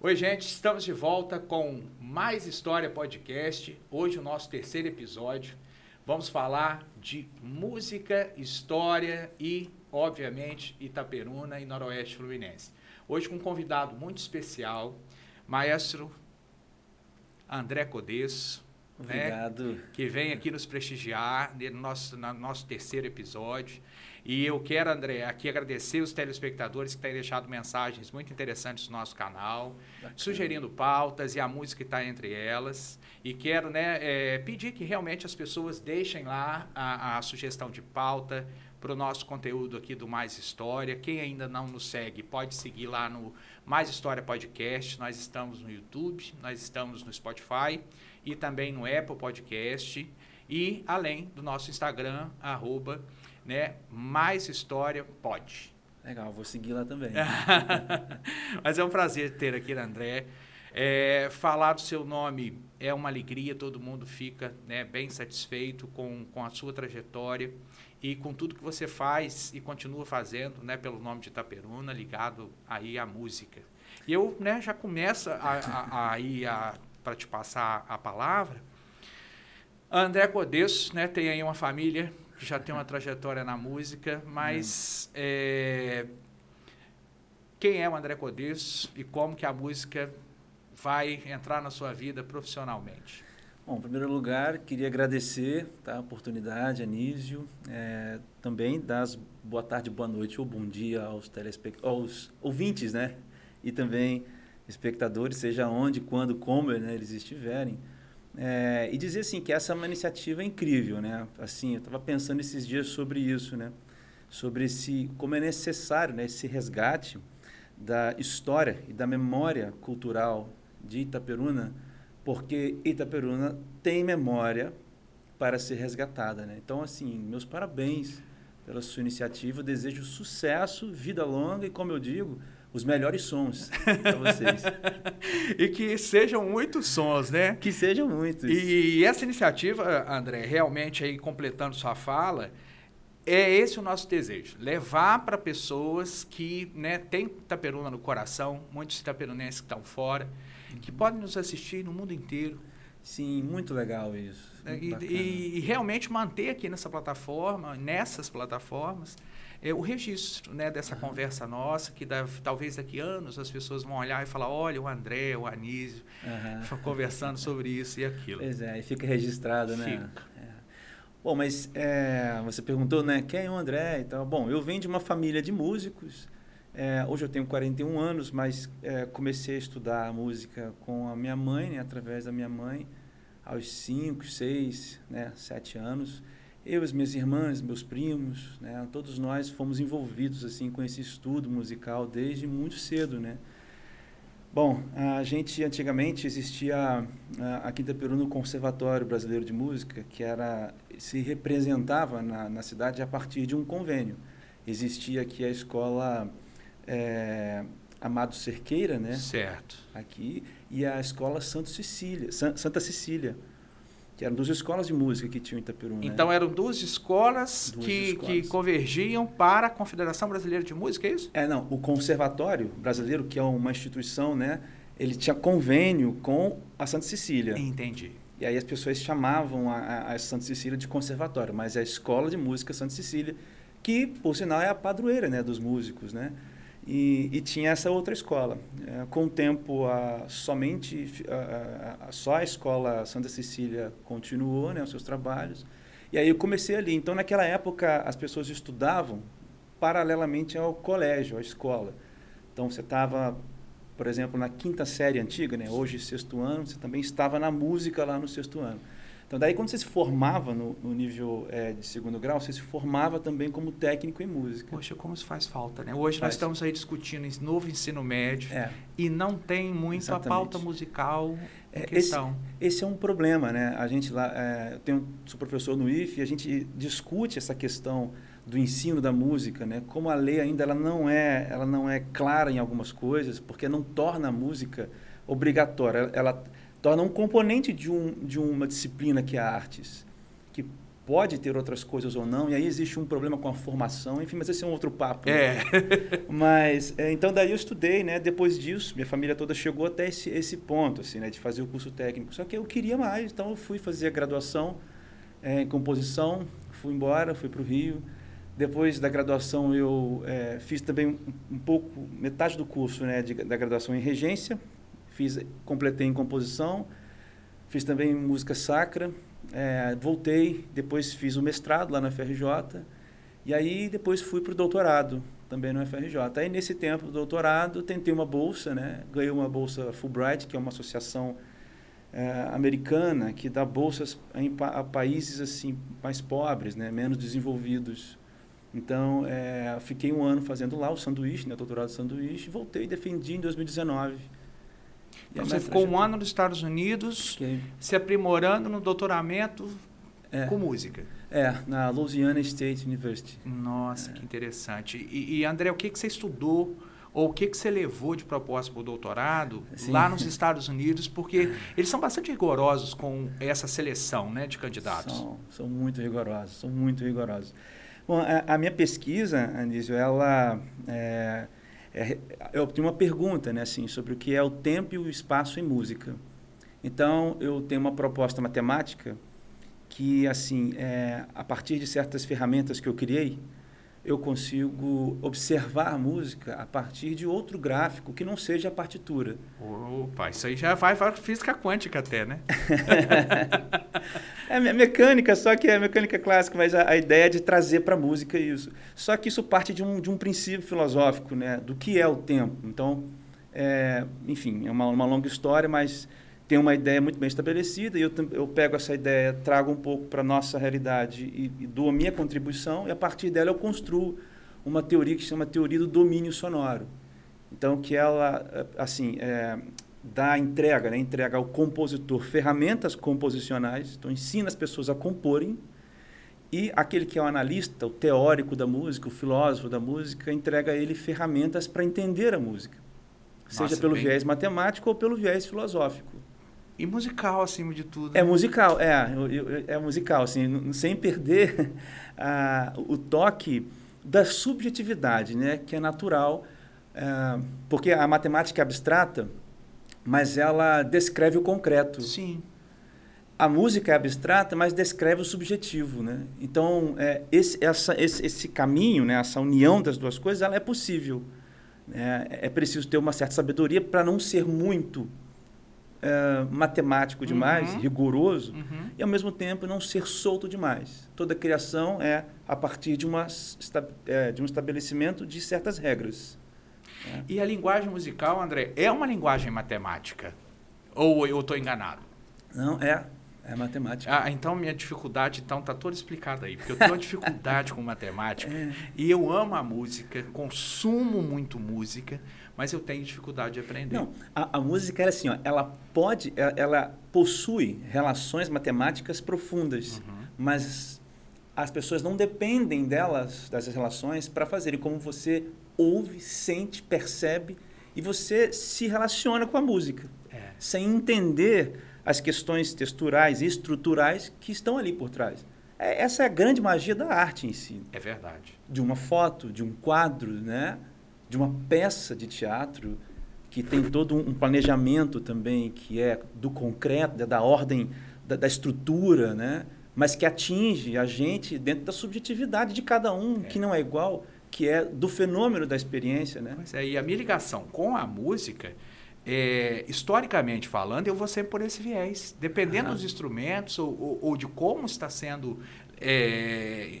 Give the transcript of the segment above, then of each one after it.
Oi, gente, estamos de volta com mais História Podcast. Hoje, o nosso terceiro episódio. Vamos falar de música, história e, obviamente, Itaperuna e Noroeste Fluminense. Hoje, com um convidado muito especial, maestro André Codesso. Obrigado. Né, que vem aqui nos prestigiar no nosso, no nosso terceiro episódio. E eu quero, André, aqui agradecer os telespectadores que têm deixado mensagens muito interessantes no nosso canal, Bacana. sugerindo pautas e a música que está entre elas. E quero né, é, pedir que realmente as pessoas deixem lá a, a sugestão de pauta para o nosso conteúdo aqui do Mais História. Quem ainda não nos segue, pode seguir lá no Mais História Podcast. Nós estamos no YouTube, nós estamos no Spotify e também no Apple Podcast. E além do nosso Instagram, arroba né? Mais história pode. Legal, vou seguir lá também. Mas é um prazer ter aqui, André. É, falar do seu nome é uma alegria, todo mundo fica né, bem satisfeito com, com a sua trajetória e com tudo que você faz e continua fazendo né, pelo nome de Itaperuna, ligado aí à música. E eu né, já começo aí para te passar a palavra. André Codesso né, tem aí uma família que já tem uma trajetória na música, mas é, quem é o André Codês e como que a música vai entrar na sua vida profissionalmente? Bom, em primeiro lugar, queria agradecer tá, a oportunidade, Anísio, é, também dar boa tarde, boa noite ou bom dia aos, telespect... aos ouvintes, né? E também espectadores, seja onde, quando, como né, eles estiverem. É, e dizer assim que essa é uma iniciativa incrível, né? Assim, eu estava pensando esses dias sobre isso, né? Sobre esse como é necessário, né? Esse resgate da história e da memória cultural de Itaperuna, porque Itaperuna tem memória para ser resgatada, né? Então, assim, meus parabéns pela sua iniciativa, eu desejo sucesso, vida longa e, como eu digo, os melhores sons para vocês. e que sejam muitos sons, né? Que sejam muitos. E, e essa iniciativa, André, realmente aí completando sua fala, é esse o nosso desejo, levar para pessoas que né, têm Itaperuna no coração, muitos itaperunenses que estão fora, uhum. que podem nos assistir no mundo inteiro. Sim, muito legal isso. Muito e, e, realmente manter aqui nessa plataforma, nessas plataformas, é, o registro né, dessa uhum. conversa nossa, que talvez daqui a anos as pessoas vão olhar e falar, olha, o André, o Anísio, uhum. conversando sobre isso e aquilo. Pois é, e fica registrado, né? Fica. É. Bom, mas é, você perguntou, né, quem é o André e tal. Bom, eu venho de uma família de músicos. É, hoje eu tenho 41 anos, mas é, comecei a estudar música com a minha mãe, né, através da minha mãe, aos 5, 6, né, 7 anos eu, as minhas irmãs, meus primos, né, todos nós fomos envolvidos assim com esse estudo musical desde muito cedo, né? Bom, a gente antigamente existia a, Quinta Peru no Conservatório Brasileiro de Música, que era se representava na, na cidade a partir de um convênio. Existia aqui a escola é, Amado Cerqueira, né? Certo. Aqui e a escola Santo Cecília, Santa Cecília que eram duas escolas de música que tinham em Itaperuna. Né? Então né? eram duas escolas, duas que, escolas que convergiam para a Confederação Brasileira de Música, é isso? É, não. O Conservatório Brasileiro, que é uma instituição, né? Ele tinha convênio com a Santa Cecília. Entendi. E aí as pessoas chamavam a, a Santa Cecília de conservatório, mas é a Escola de Música Santa Cecília, que, por sinal, é a padroeira né, dos músicos, né? E, e, tinha essa outra escola. É, com o tempo, a, somente a, a, só a escola Santa Cecília continuou né, os seus trabalhos. E aí eu comecei ali. Então, naquela época, as pessoas estudavam paralelamente ao colégio, à escola. Então, você estava, por exemplo, na quinta série antiga, né, hoje sexto ano, você também estava na música lá no sexto ano. Então, daí quando você se formava no, no nível é, de segundo grau, você se formava também como técnico em música. Poxa, como isso faz falta, né? Hoje faz. nós estamos aí discutindo esse novo ensino médio é. e não tem muito Exatamente. pauta musical em é, questão. Esse, esse, é um problema, né? A gente lá, é, eu tenho, sou professor no IF e a gente discute essa questão do ensino da música, né? Como a lei ainda ela não é, ela não é clara em algumas coisas, porque não torna a música obrigatória. Ela, ela torna um componente de, um, de uma disciplina que é artes, que pode ter outras coisas ou não, e aí existe um problema com a formação, enfim, mas esse é um outro papo. Né? É. Né? mas, é, então daí eu estudei, né? Depois disso, minha família toda chegou até esse, esse ponto, assim, né? De fazer o curso técnico. Só que eu queria mais, então eu fui fazer a graduação é, em composição, fui embora, fui para o Rio. Depois da graduação eu é, fiz também um, um, pouco, metade do curso, né? De, da graduação em regência, fiz, completei em composição, fiz também música sacra, é, voltei, depois fiz o mestrado lá na FRJ, e aí depois fui para o doutorado, também no FRJ. Aí nesse tempo do doutorado, tentei uma bolsa, né? ganhei uma bolsa Fulbright, que é uma associação é, americana que dá bolsas em, a países assim mais pobres, né? menos desenvolvidos. Então, é, fiquei um ano fazendo lá o sanduíche, né? doutorado de sanduíche, voltei e defendi em 2019 então, você ficou um ano nos Estados Unidos, Fiquei. se aprimorando no doutoramento é. com música. É, na Louisiana State University. Nossa, é. que interessante. E, e, André, o que, que você estudou ou o que, que você levou de proposta para o doutorado Sim. lá nos Estados Unidos? Porque eles são bastante rigorosos com essa seleção né, de candidatos. São, são muito rigorosos, são muito rigorosos. Bom, a, a minha pesquisa, Anísio, ela... É, é, eu tenho uma pergunta né, assim, sobre o que é o tempo e o espaço em música. Então, eu tenho uma proposta matemática que, assim, é, a partir de certas ferramentas que eu criei, eu consigo observar a música a partir de outro gráfico que não seja a partitura. Opa, isso aí já vai para física quântica até, né? é mecânica, só que é mecânica clássica, mas a, a ideia é de trazer para a música isso. Só que isso parte de um, de um princípio filosófico, né? Do que é o tempo. Então, é, enfim, é uma, uma longa história, mas tem uma ideia muito bem estabelecida e eu, eu pego essa ideia, trago um pouco para a nossa realidade e, e dou a minha contribuição e a partir dela eu construo uma teoria que se chama teoria do domínio sonoro. Então, que ela, assim, é, dá entrega, né? entrega ao compositor ferramentas composicionais, então ensina as pessoas a comporem e aquele que é o analista, o teórico da música, o filósofo da música, entrega a ele ferramentas para entender a música, Nossa, seja pelo bem... viés matemático ou pelo viés filosófico. E musical, acima de tudo. É musical, é. É musical, assim, sem perder a, o toque da subjetividade, né? Que é natural, é, porque a matemática é abstrata, mas ela descreve o concreto. Sim. A música é abstrata, mas descreve o subjetivo, né? Então, é, esse, essa, esse, esse caminho, né? Essa união das duas coisas, ela é possível. É, é preciso ter uma certa sabedoria para não ser muito é, matemático demais, uhum. rigoroso, uhum. e ao mesmo tempo não ser solto demais. Toda criação é a partir de, uma, é, de um estabelecimento de certas regras. Né? E a linguagem musical, André, é uma linguagem matemática? Ou eu estou enganado? Não, é. É matemática. Ah, então minha dificuldade então tá toda explicada aí, porque eu tenho uma dificuldade com matemática é. e eu amo a música, consumo muito música, mas eu tenho dificuldade de aprender. Não, a, a música é assim, ó, ela pode, ela, ela, possui relações matemáticas profundas, uhum. mas as pessoas não dependem delas, dessas relações, para fazerem como você ouve, sente, percebe e você se relaciona com a música, é. sem entender as questões texturais e estruturais que estão ali por trás. É, essa é a grande magia da arte em si. É verdade. De uma foto, de um quadro, né? De uma peça de teatro que tem todo um planejamento também que é do concreto, da ordem, da, da estrutura, né? mas que atinge a gente dentro da subjetividade de cada um, é. que não é igual, que é do fenômeno da experiência. Né? Pois é, e a minha ligação com a música, é, historicamente falando, eu vou sempre por esse viés. Dependendo ah. dos instrumentos ou, ou, ou, de como está sendo é,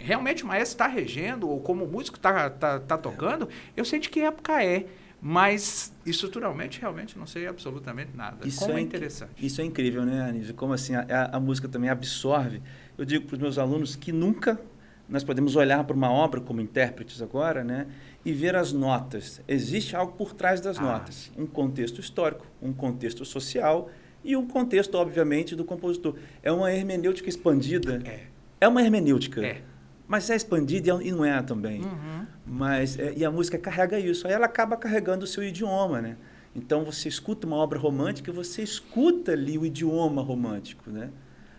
realmente o maestro está regendo, ou como o músico está tá, tá tocando, eu sei de que época é. Mas estruturalmente, realmente, não sei absolutamente nada. Isso como é, é interessante. Isso é incrível, né, Anísio? Como assim a, a, música também absorve. Eu digo para os meus alunos que nunca nós podemos olhar para uma obra como intérpretes agora, né, e ver as notas. Existe algo por trás das ah, notas, um contexto histórico, um contexto social e um contexto, obviamente, do compositor. É uma hermenêutica expandida. É. É uma hermenêutica. É mas é expandida e não é também. Uhum. Mas, é, e a música carrega isso. Aí ela acaba carregando o seu idioma, né? Então, você escuta uma obra romântica, você escuta ali o idioma romântico, né?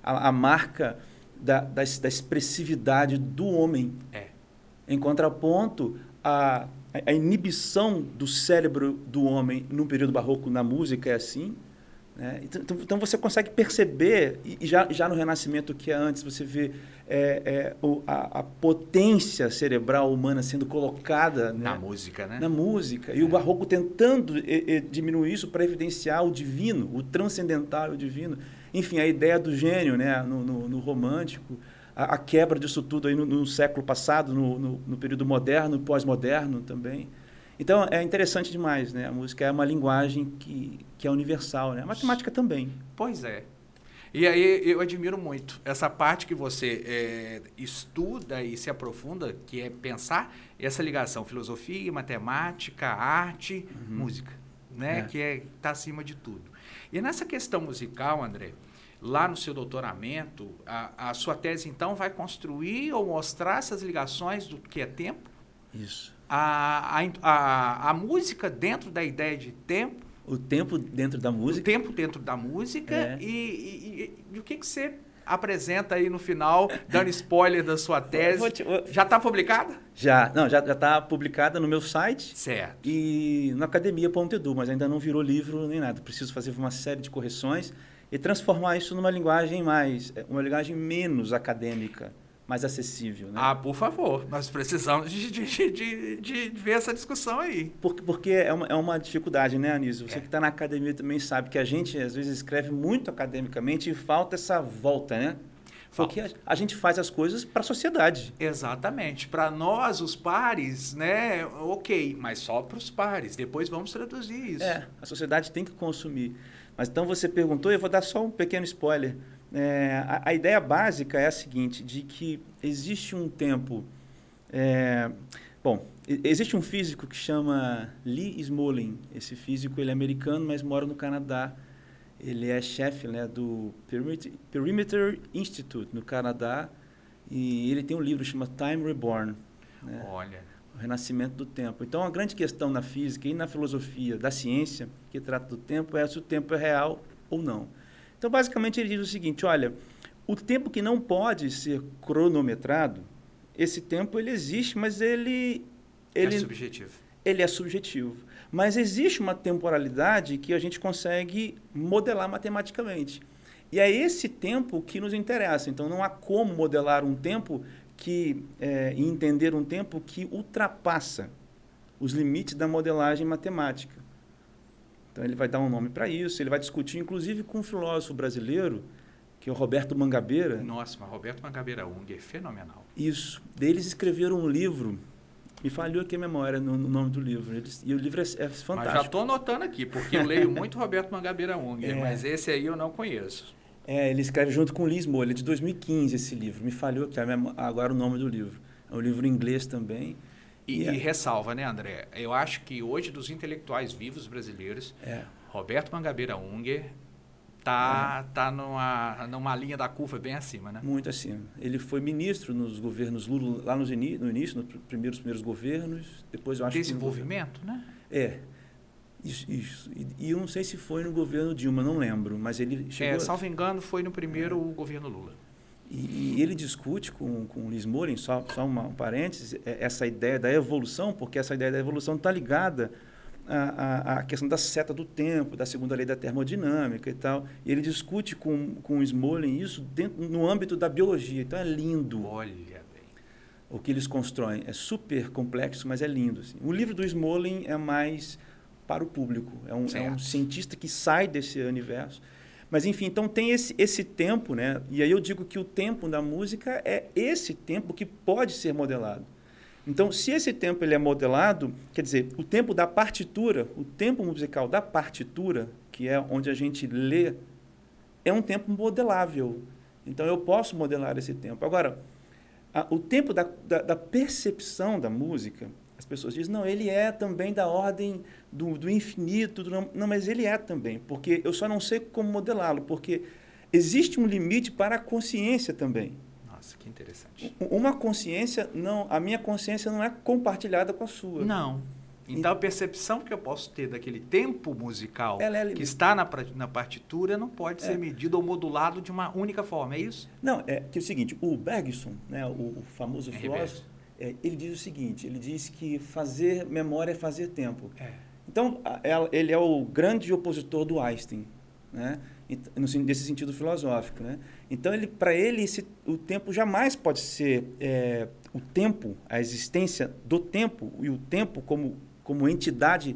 A, a marca da, da, da expressividade do homem. É. Em contraponto, a, a inibição do cérebro do homem no período barroco na música é assim. Né? Então, então, então você consegue perceber, e já, já no Renascimento, que é antes, você vê é, é, o, a, a, potência cerebral humana sendo colocada né? na música, né? Na música. E é. o Barroco tentando e, e, diminuir isso para evidenciar o divino, o transcendental, o divino. Enfim, a ideia do gênio né? no, no, no romântico, a, a, quebra disso tudo aí no, no século passado, no, no período moderno, pós-moderno também. Então, é interessante demais, né? A música é uma linguagem que, que é universal, né? A matemática também. Pois é. E aí eu admiro muito essa parte que você é, estuda e se aprofunda, que é pensar essa ligação filosofia, matemática, arte, uhum. música, né? É. Que é está acima de tudo. E nessa questão musical, André, lá no seu doutoramento, a, a sua tese então vai construir ou mostrar essas ligações do que é tempo? Isso a, a, a, a música dentro da ideia de tempo. O tempo dentro da música. O tempo dentro da música. É. E, e, e, e, o que, que você apresenta aí no final, dando spoiler da sua tese. Te, já está publicada? Já. Não, já está publicada no meu site. Certo. E na academia.edu, mas ainda não virou livro nem nada. Preciso fazer uma série de correções e transformar isso numa linguagem mais, uma linguagem menos acadêmica mais acessível. Né? Ah, por favor, nós precisamos de, de, de, de ver essa discussão aí. Porque, porque é, uma, é uma dificuldade, né, Anísio? Você é. que está na academia também sabe que a gente, às vezes, escreve muito academicamente e falta essa volta, né? Porque a, a, gente faz as coisas para a sociedade. Exatamente. Para nós, os pares, né? Ok, mas só para os pares. Depois vamos traduzir isso. É, a sociedade tem que consumir. Mas então você perguntou, eu vou dar só um pequeno spoiler. É, a, a, ideia básica é a seguinte, de que existe um tempo... É, bom, existe um físico que chama Lee Smolin. Esse físico ele é americano, mas mora no Canadá. Ele é chefe né, do Perimeter, Perimeter Institute, no Canadá. E ele tem um livro que chama Time Reborn. Né? Olha. O renascimento do tempo. Então, a grande questão na física e na filosofia da ciência, que trata do tempo, é se o tempo é real ou não. Então, basicamente, ele diz o seguinte: olha, o tempo que não pode ser cronometrado, esse tempo ele existe, mas ele. ele é subjetivo. Ele é subjetivo. Mas existe uma temporalidade que a gente consegue modelar matematicamente. E é esse tempo que nos interessa. Então, não há como modelar um tempo que é, e entender um tempo que ultrapassa os limites da modelagem matemática. Então ele vai dar um nome para isso, ele vai discutir inclusive com um filósofo brasileiro, que é o Roberto Mangabeira. Nossa, mas Roberto Mangabeira Ung é fenomenal. Isso. Eles escreveram um livro, me falhou aqui a memória no, no nome do livro, eles, e o livro é, é fantástico. Mas já estou anotando aqui, porque eu leio muito Roberto Mangabeira Ung, é. mas esse aí eu não conheço. É, ele escreve junto com Liz Moore, é de 2015 esse livro, me falhou aqui agora o nome do livro. É um livro em inglês também. E, e, ressalva, né, André? Eu acho que hoje, dos intelectuais vivos brasileiros, é. Roberto Mangabeira Unger tá, é. tá numa, numa linha da curva bem acima, né? Muito acima. Ele foi ministro nos governos Lula, lá nos no início, nos primeiros primeiros governos. Depois eu acho Desenvolvimento, que né? É. Isso, isso. E, e, eu não sei se foi no governo Dilma, não lembro, mas ele chegou... É, salvo engano, foi no primeiro é. governo Lula. E, e, ele discute com, com o Liz Morin, só, só uma, um parênteses, é, essa ideia da evolução, porque essa ideia da evolução está ligada à, à, questão da seta do tempo, da segunda lei da termodinâmica e tal. E ele discute com, com o Smolin isso dentro, no âmbito da biologia. Então é lindo. Olha bem. O que eles constroem. É super complexo, mas é lindo. Assim. O livro do Smolin é mais para o público. É um, é um cientista que sai desse universo mas, enfim, então tem esse, esse tempo, né? E aí eu digo que o tempo da música é esse tempo que pode ser modelado. Então, se esse tempo ele é modelado, quer dizer, o tempo da partitura, o tempo musical da partitura, que é onde a gente lê, é um tempo modelável. Então, eu posso modelar esse tempo. Agora, a, o tempo da, da, da percepção da música, pessoas dizem, não, ele é também da ordem do, do infinito. Do, não, mas ele é também, porque eu só não sei como modelá-lo, porque existe um limite para a consciência também. Nossa, que interessante. Uma consciência, não, a minha consciência não é compartilhada com a sua. Não. Então, a percepção que eu posso ter daquele tempo musical é que está na, na partitura não pode é. ser medido ou modulado de uma única forma, é isso? Não, é que é o seguinte, o Bergson, né, o, o famoso filósofo, é, ele diz o seguinte, ele diz que fazer memória é fazer tempo. É. Então, ele é o grande opositor do Einstein, né? nesse sentido filosófico. Né? Então, ele, para ele, esse, o tempo jamais pode ser é, o tempo, a existência do tempo e o tempo como, como entidade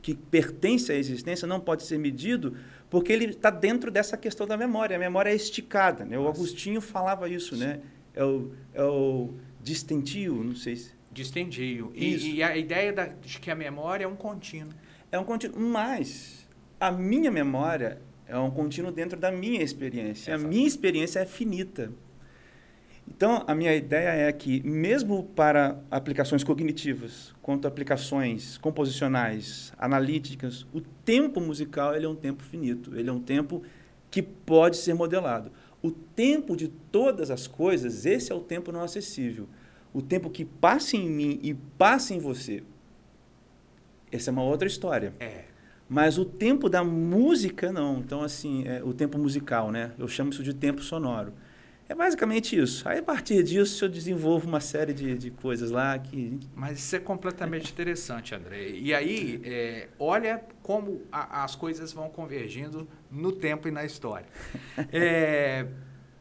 que pertence à existência não pode ser medido porque ele está dentro dessa questão da memória. A memória é esticada. Né? O Agostinho falava isso, né? É o, é o distentio, não sei se... Distentio. E, e, a ideia da, de que a memória é um contínuo. É um contínuo, mas a minha memória é um contínuo dentro da minha experiência. Exato. A minha experiência é finita. Então, a minha ideia é que, mesmo para aplicações cognitivas, quanto aplicações composicionais, analíticas, o tempo musical ele é um tempo finito, ele é um tempo que pode ser modelado. O tempo de todas as coisas, esse é o tempo não acessível. O tempo que passa em mim e passa em você. Essa é uma outra história. É. Mas o tempo da música, não. Então, assim, é, o tempo musical, né? Eu chamo isso de tempo sonoro. É basicamente isso. Aí, a partir disso, eu desenvolvo uma série de, de coisas lá que... Mas isso é completamente interessante, André. E aí, é, olha como a, as coisas vão convergindo no tempo e na história. É,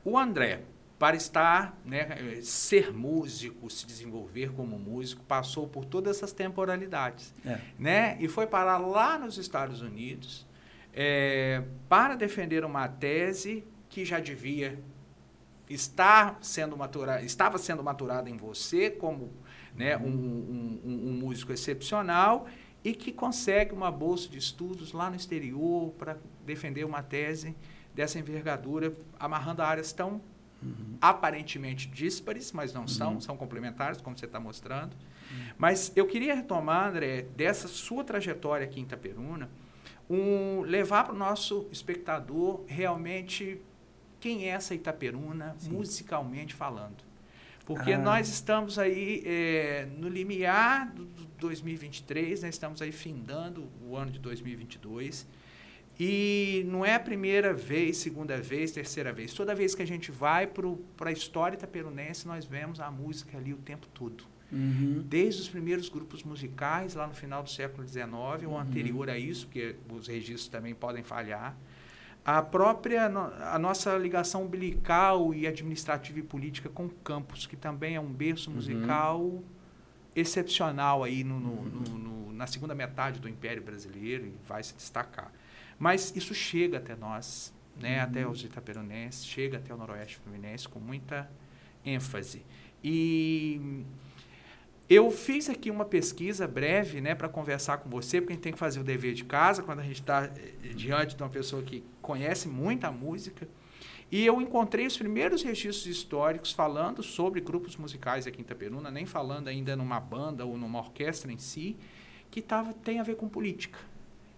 o André, para estar, né, ser músico, se desenvolver como músico, passou por todas essas temporalidades. É. Né? E foi parar lá nos Estados Unidos é, para defender uma tese que já devia está sendo maturada, estava sendo maturada em você como né, um, um, um, músico excepcional e que consegue uma bolsa de estudos lá no exterior para defender uma tese dessa envergadura, amarrando áreas tão uhum. aparentemente díspares, mas não são, uhum. são complementares, como você está mostrando. Uhum. Mas eu queria retomar, André, dessa sua trajetória aqui em Itaperuna, um, levar para o nosso espectador realmente quem é essa Itaperuna, Sim. musicalmente falando. Porque ah. nós estamos aí é, no limiar do 2023, né? estamos aí findando o ano de 2022. E não é a primeira vez, segunda vez, terceira vez. Toda vez que a gente vai para a história itaperunense, nós vemos a música ali o tempo todo. Uhum. Desde os primeiros grupos musicais, lá no final do século XIX, ou uhum. anterior a isso, porque os registros também podem falhar a própria a nossa ligação umbilical e administrativa e política com o campus, que também é um berço uhum. musical uhum. excepcional aí no, no, uhum. no, na segunda metade do Império Brasileiro e vai se destacar. Mas isso chega até nós, né, uhum. até os itaperunenses, chega até o Noroeste Fluminense com muita ênfase. E eu fiz aqui uma pesquisa breve, né, para conversar com você, porque a gente tem que fazer o dever de casa quando a gente está eh, diante de uma pessoa que conhece muita música. E eu encontrei os primeiros registros históricos falando sobre grupos musicais aqui em Itaperuna, nem falando ainda numa banda ou numa orquestra em si, que tava, tem a ver com política.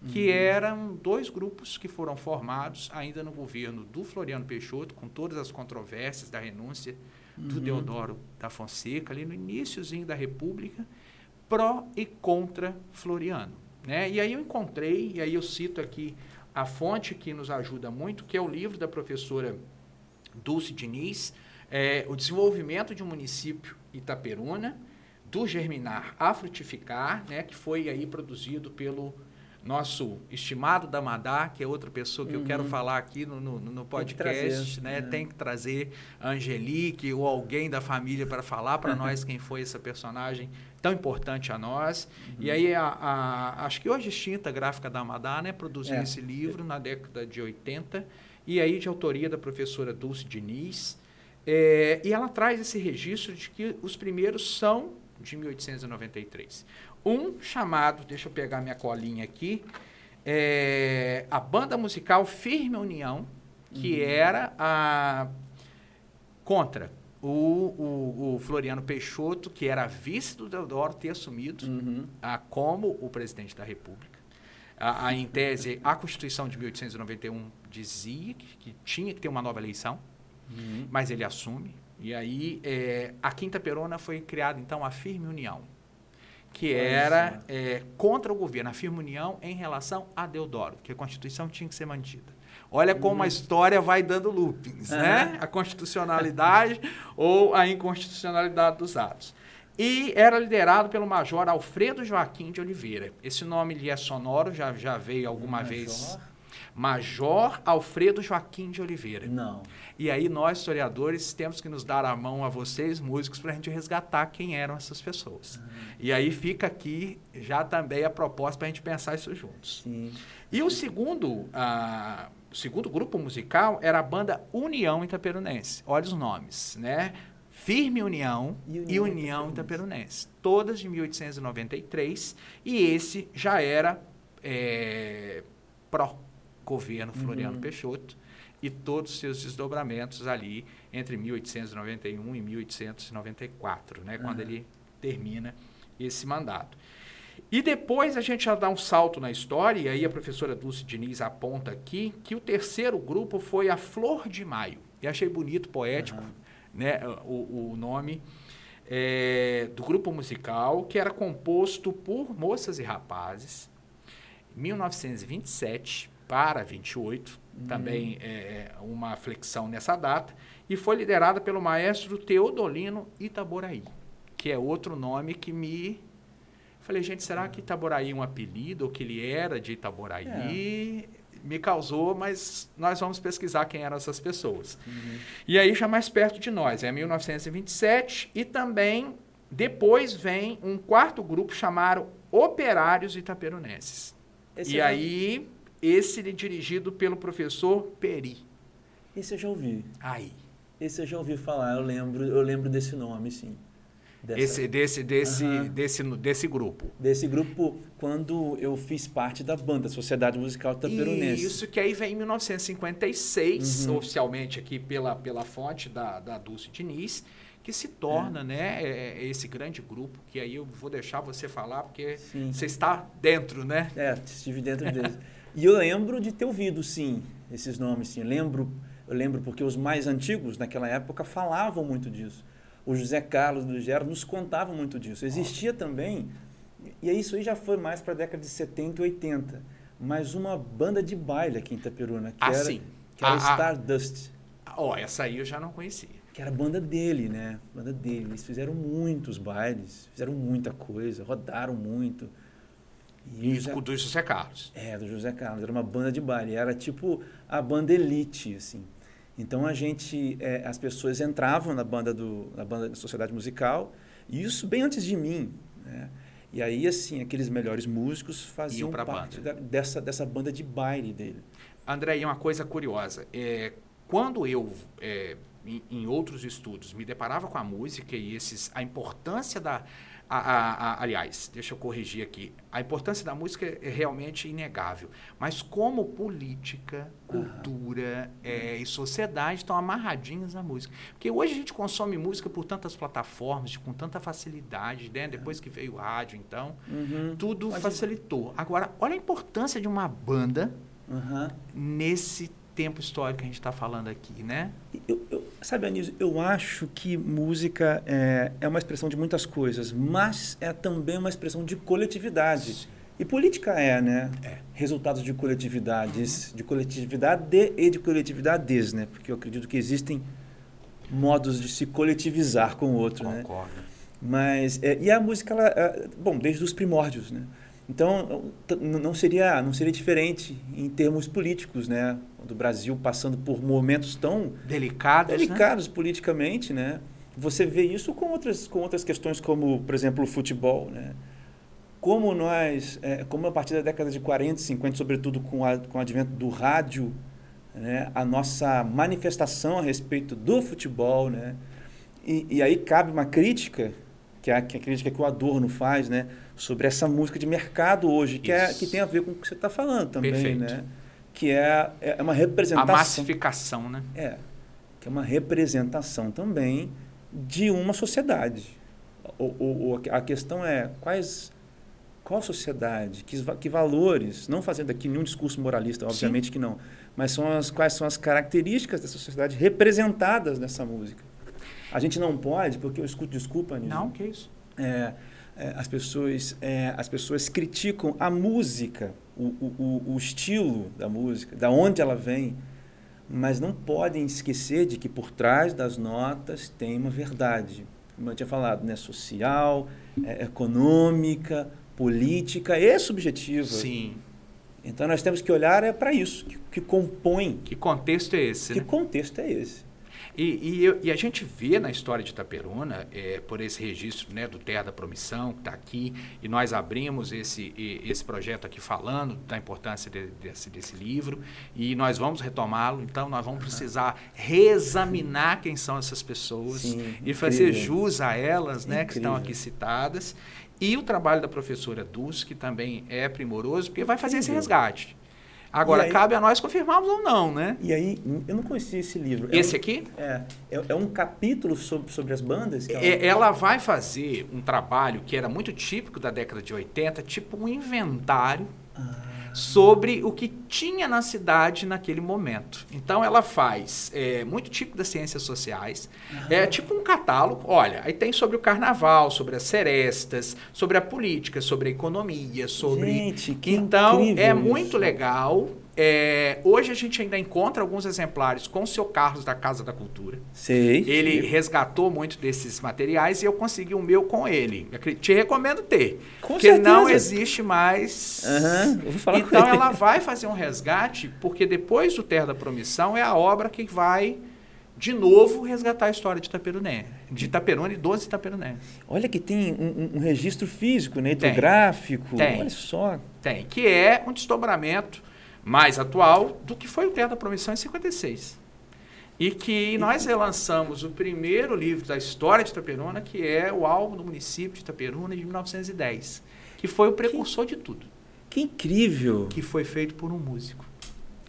Que uhum. eram dois grupos que foram formados ainda no governo do Floriano Peixoto, com todas as controvérsias da renúncia do uhum. Deodoro da Fonseca, ali no iníciozinho da República, pró e contra Floriano. Né? E aí eu encontrei, e aí eu cito aqui a fonte que nos ajuda muito, que é o livro da professora Dulce Diniz, é, O Desenvolvimento de um Município Itaperuna, do Germinar a Frutificar, né, que foi aí produzido pelo nosso estimado Damadá, que é outra pessoa que uhum. eu quero uhum. falar aqui no, no, no podcast, né? Uhum. Tem que trazer a Angelique ou alguém da família para falar para nós quem foi essa personagem tão importante a nós. Uhum. E aí, a, a, acho que hoje extinta a gráfica da Amadá, né? Produziu é. esse livro na década de 80, e aí de autoria da professora Dulce Diniz. É, e ela traz esse registro de que os primeiros são de 1893. Um chamado, deixa eu pegar minha colinha aqui, é, a banda musical Firme União, que uhum. era a contra o, o, o, Floriano Peixoto, que era vice do Deodoro, ter assumido uhum. a, como o presidente da República. A, a, em tese, a Constituição de 1891 dizia que, que tinha que ter uma nova eleição, uhum. mas ele assume. E aí, é, a Quinta Perona foi criada, então, a Firme União que era é, contra o governo, a firme união em relação a Deodoro, que a Constituição tinha que ser mantida. Olha como a uhum. história vai dando loopings, né? A constitucionalidade ou a inconstitucionalidade dos atos. E era liderado pelo Major Alfredo Joaquim de Oliveira. Esse nome lhe é sonoro, já, já veio alguma Major? vez. Major Alfredo Joaquim de Oliveira. Não. E aí nós, historiadores, temos que nos dar a mão a vocês, músicos, para a gente resgatar quem eram essas pessoas. Uhum. E aí fica aqui já também a proposta para a gente pensar isso juntos. Sim. E o segundo... Ah, o segundo grupo musical era a banda União Itaperunense. Olha os nomes, né? Firme União e União, e União Itaperunense. Todas de 1893. E esse já era é, pró-governo Floriano uhum. Peixoto e todos os seus desdobramentos ali entre 1891 e 1894, né? Uhum. Quando ele termina esse mandato. E depois a gente já dá um salto na história, e aí a professora Dulce Diniz aponta aqui que o terceiro grupo foi a Flor de Maio. E achei bonito, poético, uhum. né, o, o nome é, do grupo musical, que era composto por moças e rapazes, 1927 para 28, uhum. também é, uma flexão nessa data, e foi liderada pelo maestro Teodolino Itaboraí, que é outro nome que me Falei, gente, será que Itaboraí é um apelido, ou que ele era de Itaboraí? É. Me causou, mas nós vamos pesquisar quem eram essas pessoas. Uhum. E aí, já mais perto de nós, é 1927, e também depois vem um quarto grupo chamado Operários Itaperunenses. Esse e é aí, esse é dirigido pelo professor Peri. Esse eu já ouvi. Aí. Esse eu já ouvi falar, eu lembro, eu lembro desse nome, sim. Dessa... Esse, desse, desse, uhum. desse, desse grupo. Desse grupo, quando eu fiz parte da banda, Sociedade Musical Taperunense. Isso, que aí vem em 1956, uhum. oficialmente aqui pela, pela fonte da, da Dulce Diniz, que se torna é. né, é, é esse grande grupo, que aí eu vou deixar você falar, porque sim. você está dentro, né? É, estive dentro deles. e eu lembro de ter ouvido, sim, esses nomes, sim. Eu lembro, eu lembro porque os mais antigos, naquela época, falavam muito disso o José Carlos do Gero nos contava muito disso. Existia também, e isso aí já foi mais para a década de 70 e 80, mas uma banda de baile aqui em Itaperuna, que ah, era, sim. Que era ah, ah. Stardust. Ó, oh, essa aí eu já não conhecia. Que era a banda dele, né? Banda dele. Eles fizeram muitos bailes, fizeram muita coisa, rodaram muito. E José... do José Carlos. É, do José Carlos. Era uma banda de baile. Era tipo a banda elite, assim. Então a gente, é, as pessoas entravam na banda do, na banda da sociedade musical, e isso bem antes de mim, né? E aí assim aqueles melhores músicos faziam parte da, dessa dessa banda de baile dele. André, e uma coisa curiosa, é, quando eu é, em, em outros estudos me deparava com a música e esses a importância da a, a, a, aliás, deixa eu corrigir aqui. A importância da música é realmente inegável. Mas como política, cultura uhum. é, e sociedade estão amarradinhas na música. Porque hoje a gente consome música por tantas plataformas, com tanta facilidade, né? depois que veio o rádio, então, uhum. tudo Pode facilitou. Agora, olha a importância de uma banda uhum. nesse tempo histórico que a gente está falando aqui, né? Eu, eu, sabe, Anísio, eu acho que música é, é uma expressão de muitas coisas, mas é também uma expressão de coletividade. Sim. E política é, né? É. Resultados de coletividades, uhum. de coletividade e de coletividades, né? Porque eu acredito que existem modos de se coletivizar com o outro, né? Concordo. né? Mas, é, e a música, ela, é, bom, desde os primórdios, né? Então, não seria, não seria diferente em termos políticos, né? Do Brasil passando por momentos tão delicados, né? delicados né? politicamente, né? Você vê isso com outras, com outras questões como, por exemplo, o futebol, né? Como nós, é, como a partir da década de 40, 50, sobretudo com, a, com o advento do rádio, né? a nossa manifestação a respeito do futebol, né? E, e aí cabe uma crítica, que é a, que é a crítica que o Adorno faz, né? sobre essa música de mercado hoje, que, é, que tem a ver com o que você está falando também, Perfeito. né? Que é, é uma representação... A massificação, né? É, que é uma representação também de uma sociedade. O, o, a questão é quais qual sociedade, que, que valores, não fazendo aqui nenhum discurso moralista, obviamente Sim. que não, mas são as, quais são as características dessa sociedade representadas nessa música. A gente não pode, porque eu escuto desculpa, Anísio, Não, que isso. É, é, as, pessoas, é, as pessoas criticam a música, o, o, o estilo da música, da onde ela vem, mas não podem esquecer de que por trás das notas tem uma verdade, como eu tinha falado, né? social, é, econômica, política e subjetiva. Sim. Então nós temos que olhar é para isso, que, que, compõe. Que contexto é esse? Que né? contexto é esse? E, e, e, a gente vê na história de Itaperuna, é, por esse registro né, do Terra da Promissão, que está aqui, e nós abrimos esse, esse projeto aqui falando da importância de, desse, desse livro, e nós vamos retomá-lo, então nós vamos precisar reexaminar quem são essas pessoas Sim, e incrível. fazer jus a elas, né, que estão aqui citadas, e o trabalho da professora Dulce, que também é primoroso, porque vai fazer esse resgate. Agora, aí, cabe a nós confirmarmos ou não, né? E aí, eu não conhecia esse livro. É esse é um, aqui? É, é, é, um capítulo sobre, sobre as bandas? Ela... É, ela vai fazer um trabalho que era muito típico da década de 80, tipo um inventário. Ah sobre o que tinha na cidade naquele momento. Então ela faz é, muito tipo das ciências sociais, uhum. é tipo um catálogo. Olha, aí tem sobre o carnaval, sobre as serestas, sobre a política, sobre a economia, sobre. Gente, que então é isso. muito legal. É, hoje a gente ainda encontra alguns exemplares com o seu Carlos da Casa da Cultura. Sei. Ele sei. resgatou muito desses materiais e eu consegui o meu com ele. Te recomendo ter. Com porque certeza. não existe mais. Uhum, vou falar então ela vai fazer um resgate, porque depois do Terra da Promissão é a obra que vai de novo resgatar a história de Itaperuné, de Itaperuna e dos Itaperunés. Olha que tem um, um registro físico, né. Tem. Olha só. Tem, que é um desdobramento mais atual do que foi o Terra da Promissão em 56. E que nós relançamos o primeiro livro da história de Itaperuna, que é o álbum do município de Itaperuna de 1910, que foi o precursor que, de tudo. Que incrível! Que foi feito por um músico.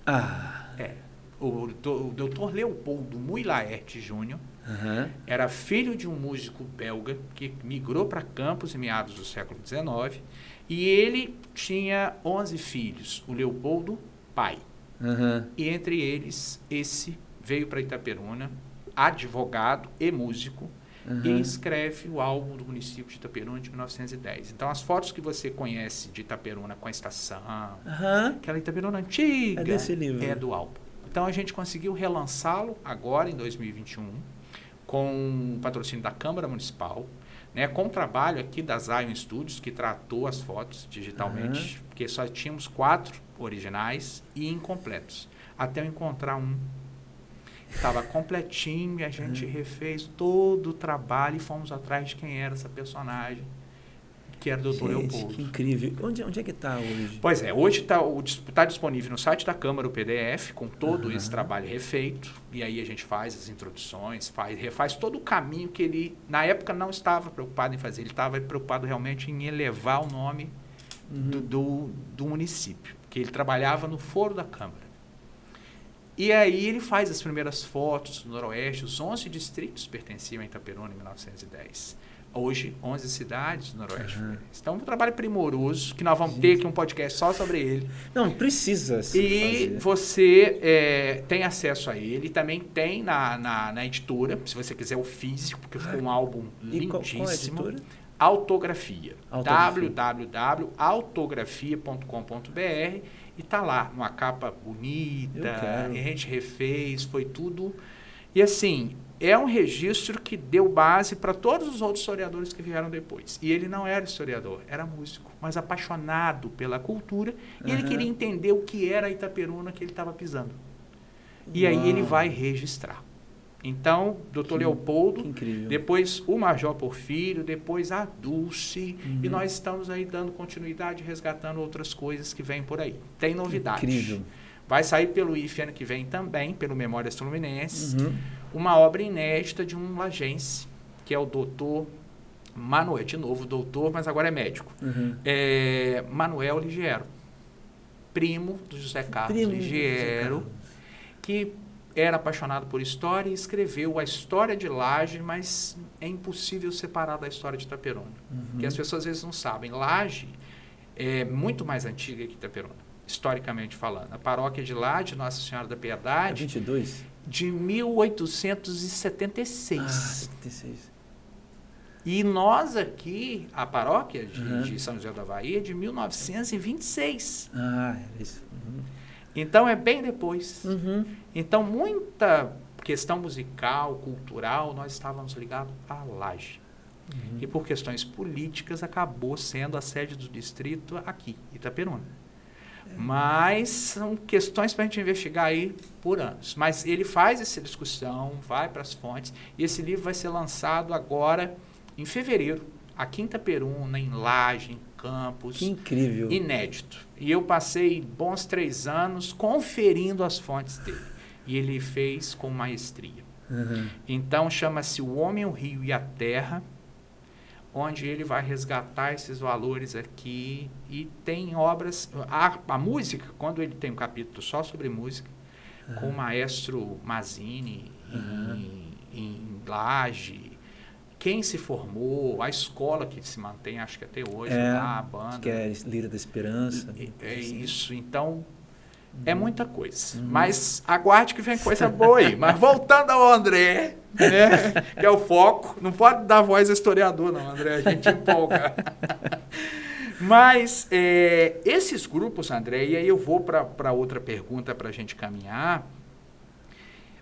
Ah! É. O, o, o doutor Leopoldo Muilaerte Júnior uhum. era filho de um músico belga que migrou para Campos em meados do século XIX e ele tinha 11 filhos, o Leopoldo, pai. Uhum. E entre eles, esse veio para Itaperuna, advogado e músico, uhum. e escreve o álbum do município de Itaperuna de 1910. Então, as fotos que você conhece de Itaperuna com a estação, uhum. aquela Itaperuna antiga, é, desse livro. é do álbum. Então, a gente conseguiu relançá-lo agora, em 2021, com o patrocínio da Câmara Municipal, né, com o trabalho aqui da Zion Studios, que tratou as fotos digitalmente, uhum. porque só tínhamos quatro originais e incompletos. Até eu encontrar um. Estava completinho e a gente uhum. refez todo o trabalho e fomos atrás de quem era essa personagem que era o Dr. Leopoldo. Que incrível. Onde, onde é que está hoje? Pois é, hoje está tá disponível no site da Câmara o PDF, com todo uhum. esse trabalho refeito. E aí a gente faz as introduções, faz, refaz todo o caminho que ele, na época, não estava preocupado em fazer. Ele estava preocupado realmente em elevar o nome uhum. do, do, do município, que ele trabalhava no foro da Câmara. E aí ele faz as primeiras fotos do Noroeste, os 11 distritos pertenciam a Itaperuna em 1910 hoje 11 cidades do Noroeste. Uhum. Então, é um trabalho primoroso, que nós vamos ter aqui um podcast só sobre ele. Não, precisa. E fazer. você é, tem acesso a ele. Também tem na, na, na, editora, se você quiser o físico, porque ficou um álbum lindíssimo. Qual, qual é? Autografia. Autografia. www.autografia.com.br e tá lá, uma capa bonita. E a gente refez, foi tudo. E assim, é um registro que deu base para todos os outros historiadores que vieram depois. E ele não era historiador, era músico, mas apaixonado pela cultura e ele queria entender o que era a Itaperuna que ele estava pisando. E Uau. aí ele vai registrar. Então, doutor Leopoldo, depois o Major Porfírio, depois a Dulce, uhum. e nós estamos aí dando continuidade, resgatando outras coisas que vêm por aí. Tem novidade. Incrível. Vai sair pelo IFE ano que vem também, pelo Memórias Fluminenses, uhum. uma obra inédita de um lagense, que é o doutor Manuel, de novo doutor, mas agora é médico. Uhum. É, Manuel Ligiero, primo do José Carlos primo Ligiero, Carlos. que era apaixonado por história e escreveu a história de Laje, mas é impossível separar da história de Itaperuna. Uhum. Porque as pessoas às vezes não sabem. Laje é muito mais antiga que Itaperuna historicamente falando. A paróquia de lá, de Nossa Senhora da Piedade. É 22? De 1876. Ah, 76. E nós aqui, a paróquia de, uhum. de São José da Bahia, é de 1926. Ah, é isso. Uhum. Então é bem depois. Uhum. Então muita questão musical, cultural, nós estávamos ligados à laje. Uhum. E por questões políticas acabou sendo a sede do distrito aqui, Itaperuna. Mas são questões para a gente investigar aí por anos. Mas ele faz essa discussão, vai para as fontes, e esse livro vai ser lançado agora em fevereiro, aqui em Itaperuna, em Laje, em Campos. Que incrível. Inédito. E eu passei bons três anos conferindo as fontes dele e ele fez com maestria. Uhum. Então chama-se O Homem, o Rio e a Terra, onde ele vai resgatar esses valores aqui e tem obras. A, a música, quando ele tem um capítulo só sobre música, uhum. com o maestro Mazini uhum. em, em Laje, quem se formou, a escola que se mantém, acho que até hoje, é, lá, a banda. Que é Lira da Esperança. É, é isso. Então, é muita coisa. Uhum. Mas aguarde que vem coisa boa aí. Mas voltando ao André, né, que é o foco, não pode dar voz a historiador, não, André, a gente empolga. Mas é, esses grupos, André, e aí eu vou para outra pergunta para a gente caminhar.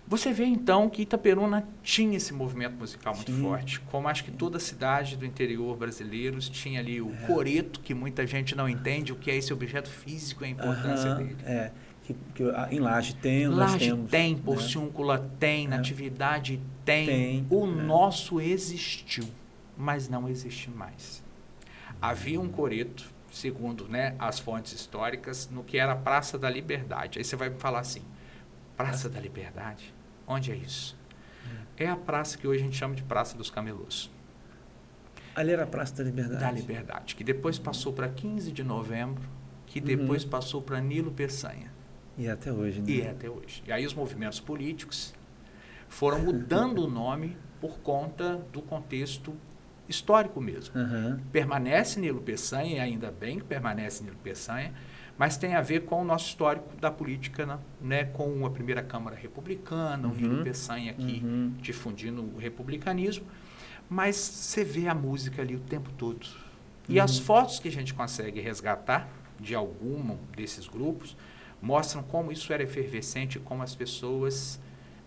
Você vê então que Itaperuna tinha esse movimento musical muito Sim. forte, como acho que toda cidade do interior brasileiro tinha ali o é. coreto, que muita gente não entende o que é esse objeto físico e a importância dele. É que, que em Laje tem, Laje temos. tem, né? Porciúncula né? tem, é. Natividade tem. tem o é. nosso existiu, mas não existe mais. Havia um coreto, segundo né, as fontes históricas, no que era a Praça da Liberdade. Aí você vai me falar assim, Praça da Liberdade? Onde é isso? É a praça que hoje a gente chama de Praça dos Camelôs. Ali era a Praça da Liberdade? Da Liberdade, que depois passou para 15 de novembro, que depois uhum. passou para Nilo Peçanha. E é até hoje, né? E é até hoje. E aí os movimentos políticos foram mudando o nome por conta do contexto histórico mesmo. Uhum. Permanece Nilo Peçanha, e ainda bem que permanece Nilo Peçanha, mas tem a ver com o nosso histórico da política, né? né com a primeira Câmara Republicana, uhum. o Nilo Peçanha aqui uhum. difundindo o republicanismo. Mas você vê a música ali o tempo todo. E as uhum. fotos que a gente consegue resgatar de algum desses grupos, mostram como isso era efervescente, como as pessoas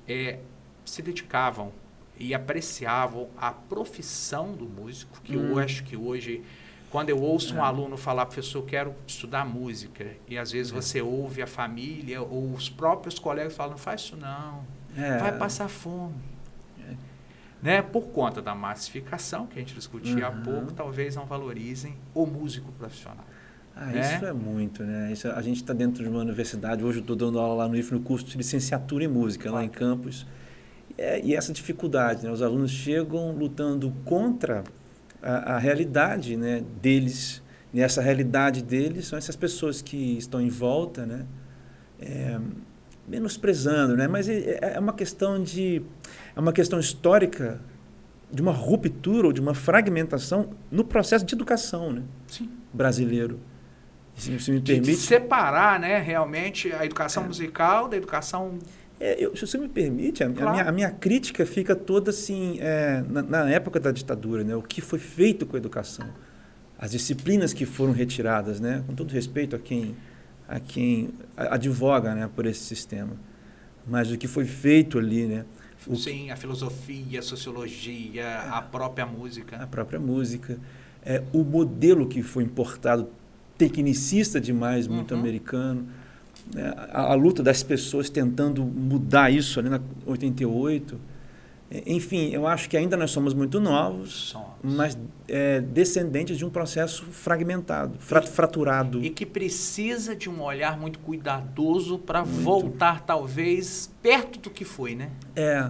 é, se dedicavam e apreciavam a profissão do músico, que hum. eu acho que hoje, quando eu ouço é. um aluno falar, professor, eu quero estudar música, e às vezes é. você ouve a família ou os próprios colegas falam, não faz isso não, é. vai passar fome. É. Né? Por conta da massificação, que a gente discutia uhum. há pouco, talvez não valorizem o músico profissional. Ah, né? Isso é muito, né? Isso, a gente está dentro de uma universidade, hoje eu estou dando aula lá no IF no curso de licenciatura em música, lá em campus. É, e essa dificuldade, né? Os alunos chegam lutando contra a, a realidade né, deles, e essa realidade deles são essas pessoas que estão em volta, né? É, menosprezando, né? Mas é, é uma questão de é uma questão histórica de uma ruptura ou de uma fragmentação no processo de educação, né? Sim. brasileiro. Se, se me permite. De separar, né, realmente, a educação é. musical da educação. É, eu, se você me permite, a, claro. a, minha, a minha, crítica fica toda assim, é, na, na, época da ditadura, né, o que foi feito com a educação, as disciplinas que foram retiradas, né, com todo respeito a quem, a quem advoga né, por esse sistema, mas o que foi feito ali, né, o, Sim, a filosofia, a sociologia, é. a própria música. A própria música. É, o modelo que foi importado tecnicista demais, muito uhum. americano. Né? A, a, luta das pessoas tentando mudar isso ali na 88. Enfim, eu acho que ainda nós somos muito novos, somos. mas é, descendentes de um processo fragmentado, fra fraturado. E que precisa de um olhar muito cuidadoso para voltar, talvez, perto do que foi, né? É.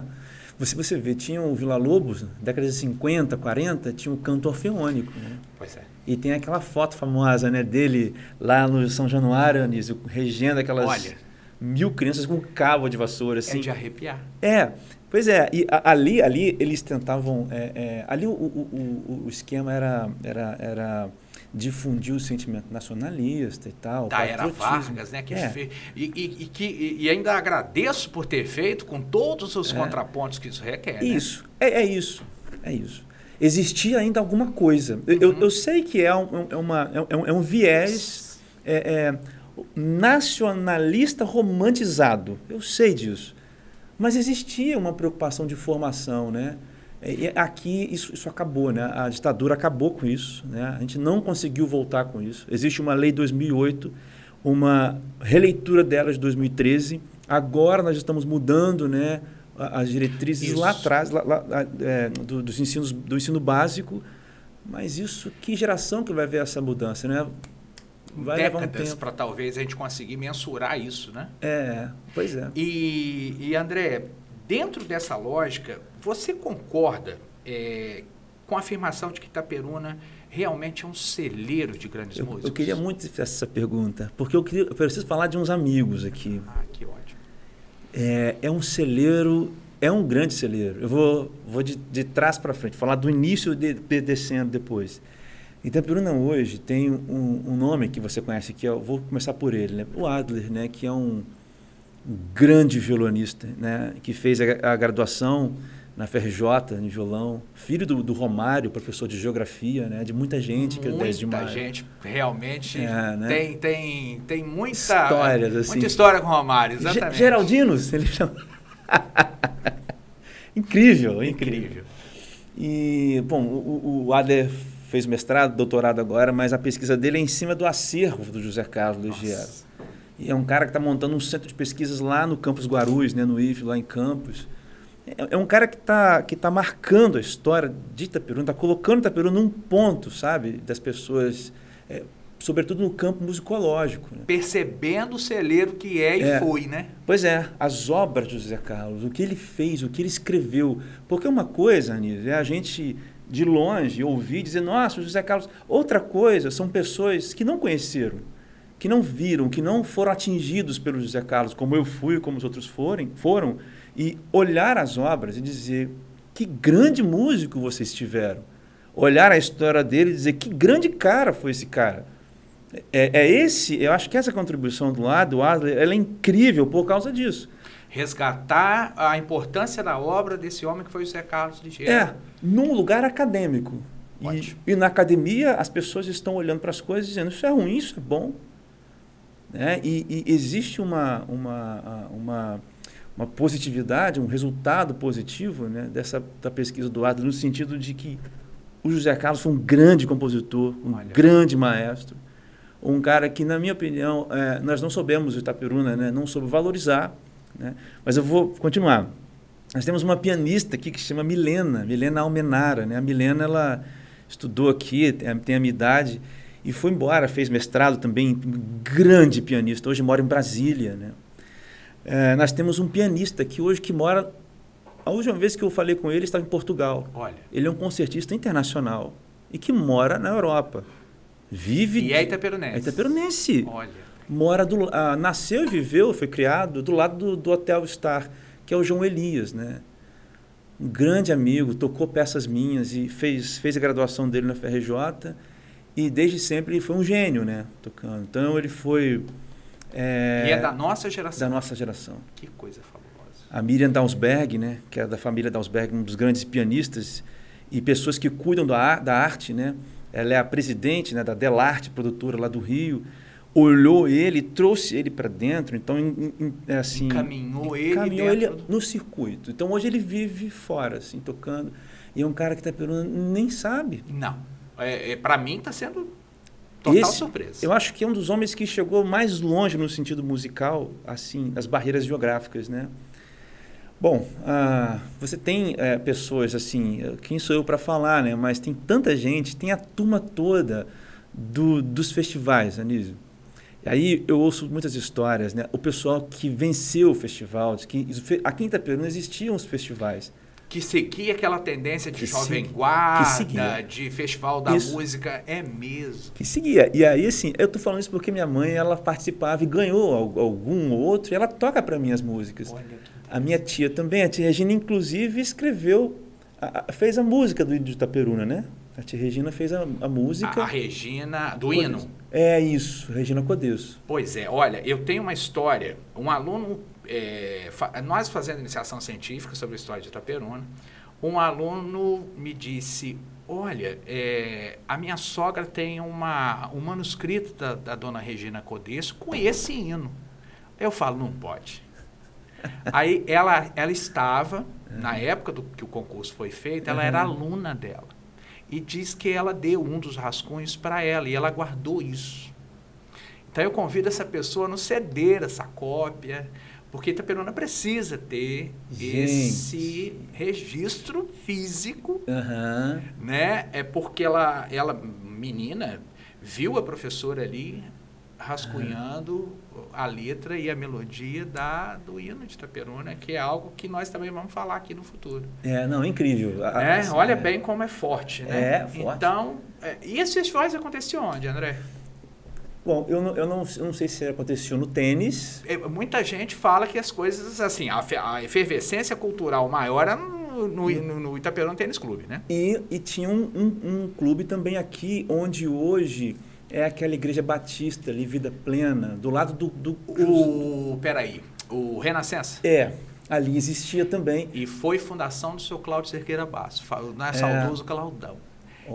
Você, você vê, tinha o Vila Lobos, décadas de 50, 40, tinha o canto orfeônico. Né? Pois é. E tem aquela foto famosa né, dele lá no São Januário, Anísio, regendo aquelas Olha, mil crianças com cabo de vassoura. Assim. É de arrepiar. É, pois é. E a, ali, ali eles tentavam... É, é, ali o, o, o, o, esquema era, era, era difundir o sentimento nacionalista e tal. Da era Vargas, né? Que é. fez, e, e, e, que, e ainda agradeço por ter feito com todos os é. contrapontos que isso requer. Né? Isso, né? é, é isso, é isso. Existia ainda alguma coisa. Uhum. Eu, eu, sei que é um, é uma, é, um, é um viés é, é, nacionalista romantizado. Eu sei disso. Mas existia uma preocupação de formação, né? E aqui isso, isso acabou, né? A ditadura acabou com isso, né? A gente não conseguiu voltar com isso. Existe uma lei de 2008, uma releitura dela de 2013. Agora nós estamos mudando, né? As diretrizes isso. lá atrás, lá, lá, é, do, dos ensinos, do ensino básico. Mas isso, que geração que vai ver essa mudança, né? vai décadas um para talvez a gente conseguir mensurar isso, né? É, pois é. E, e André, dentro dessa lógica, você concorda é, com a afirmação de que Itaperuna realmente é um celeiro de grandes eu, músicos? Eu queria muito essa pergunta, porque eu, queria, eu preciso falar de uns amigos aqui. Ah. É, é um celeiro, é um grande celeiro. Eu vou, vou de, de trás para frente, falar do início de, de descendo depois. Itaperuna hoje tem um, um, nome que você conhece, que é, vou começar por ele, né? o Adler, né? que é um, um grande violonista, né? que fez a, a, graduação na FRJ em violão, filho do, do, Romário, professor de geografia, né? de muita gente. que Muita de gente, realmente, é, né? tem, tem, tem muita, Histórias, assim. muita história com o Romário, exatamente. Geraldinos, ele chama. incrível, incrível, incrível. E, bom, o, o Adler fez mestrado, doutorado agora, mas a pesquisa dele é em cima do acervo do José Carlos Legiero. E é um cara que está montando um centro de pesquisas lá no Campus Guarulhos, né, no IF, lá em Campos. É, é um cara que está que tá marcando a história de Itaperuna, está colocando Itaperuna num ponto, sabe, das pessoas, é, sobretudo no campo musicológico. Né? Percebendo o celeiro que é e é. foi, né? Pois é, as obras de José Carlos, o que ele fez, o que ele escreveu. Porque uma coisa, Anísio, é a gente de longe ouvir dizer, nossa, o José Carlos. Outra coisa são pessoas que não conheceram, que não viram, que não foram atingidos pelo José Carlos, como eu fui, como os outros forem, foram, e olhar as obras e dizer que grande músico vocês tiveram. Olhar a história dele e dizer que grande cara foi esse cara. É, é esse, eu acho que essa contribuição do lado, do Adler, ela é incrível por causa disso resgatar a importância da obra desse homem que foi o José Carlos Ligeiro. É, num lugar acadêmico. E, e, na academia as pessoas estão olhando para as coisas dizendo isso é ruim, isso é bom. Né? E, e existe uma, uma, uma, uma, positividade, um resultado positivo né? dessa da pesquisa do Adler, no sentido de que o José Carlos foi um grande compositor, um Olha. grande maestro, um cara que, na minha opinião, é, nós não soubemos, o Itaperuna, né? não soube valorizar né? Mas eu vou continuar. Nós temos uma pianista aqui que se chama Milena, Milena Almenara. Né? A Milena ela estudou aqui, tem a minha idade, e foi embora, fez mestrado também, grande pianista. Hoje mora em Brasília. Né? É, nós temos um pianista aqui hoje que mora. A última vez que eu falei com ele estava em Portugal. Olha. Ele é um concertista internacional e que mora na Europa. Vive. E é Itaperunense. É Itaperunense. Olha mora do, ah, nasceu e viveu, foi criado do lado do, do Hotel Star, que é o João Elias, né? Um grande amigo, tocou peças minhas e fez, fez a graduação dele na FRJ e desde sempre ele foi um gênio, né? Tocando. Então ele foi. É, e é da nossa geração. Da nossa geração. Que coisa fabulosa. A Miriam Dausberg, né? Que é da família Dausberg, um dos grandes pianistas e pessoas que cuidam da, da arte, né? Ela é a presidente né, da Delarte, produtora lá do Rio olhou ele, trouxe ele para dentro, então é assim, encaminhou ele, encaminhou ele no circuito. Então hoje ele vive fora, assim, tocando. E é um cara que está perguntando, nem sabe. Não, é, é para mim está sendo total Esse, surpresa. Eu acho que é um dos homens que chegou mais longe no sentido musical, assim, das barreiras geográficas, né? Bom, ah, você tem é, pessoas assim, quem sou eu para falar, né? Mas tem tanta gente, tem a turma toda do, dos festivais, Anísio Aí eu ouço muitas histórias, né? O pessoal que venceu o festival, que aqui em Itaperuna existiam os festivais. Que seguia aquela tendência de que jovem guarda, de festival da isso. música, é mesmo. Que seguia. E aí, assim, eu tô falando isso porque minha mãe, ela participava e ganhou algum ou outro, e ela toca para mim as músicas. A minha tia também, a tia Regina, inclusive, escreveu, a, fez a música do de Itaperuna, né? A tia Regina fez a, a música. A, a Regina, do hino. É isso, Regina Codesso. Pois é, olha, eu tenho uma história. Um aluno, é, fa nós fazendo iniciação científica sobre a história de Itaperuna, um aluno me disse, olha, é, a minha sogra tem uma, um manuscrito da, da dona Regina Codesso com esse hino. Eu falo, não pode. Aí ela, ela estava, na época do que o concurso foi feito, ela era aluna dela. E diz que ela deu um dos rascunhos para ela e ela guardou isso. Então eu convido essa pessoa a não ceder essa cópia, porque Itaperuna precisa ter Gente. esse registro físico, uhum. né? É porque ela, ela, menina, viu a professora ali rascunhando uhum. a letra e a melodia da, do hino de Itaperuna, que é algo que nós também vamos falar aqui no futuro. É, não, incrível. É, assim, olha é. bem como é forte, né? É, forte. Então, é, e esses festivais aconteciam onde, André? Bom, eu não, eu não, eu não sei se aconteceu no tênis. É, muita gente fala que as coisas, assim, a, a efervescência cultural maior era no, no, no, no Itaperuna Tênis Clube, né? E, e tinha um, um, um, clube também aqui, onde hoje é aquela igreja batista ali, Vida Plena, do lado do... do o, peraí, o Renascença? É, ali existia também. E foi fundação do seu Cláudio Cerqueira Basso, não é saudoso Claudão.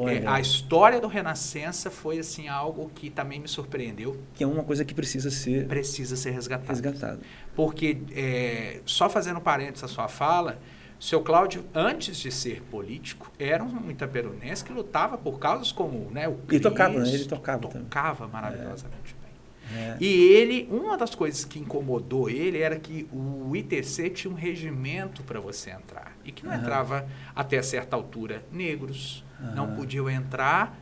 É, a história do Renascença foi assim algo que também me surpreendeu. Que é uma coisa que precisa ser precisa ser resgatada. Resgatado. Porque é, só fazendo parênteses a sua fala, seu Cláudio, antes de ser político, era um itaperunense que lutava por causas como né, o Cristo, E tocava, né? Ele tocava. Tocava também. maravilhosamente é. bem. É. E ele, uma das coisas que incomodou ele era que o ITC tinha um regimento para você entrar. E que não uhum. entrava até certa altura negros, Uhum. Não podiam entrar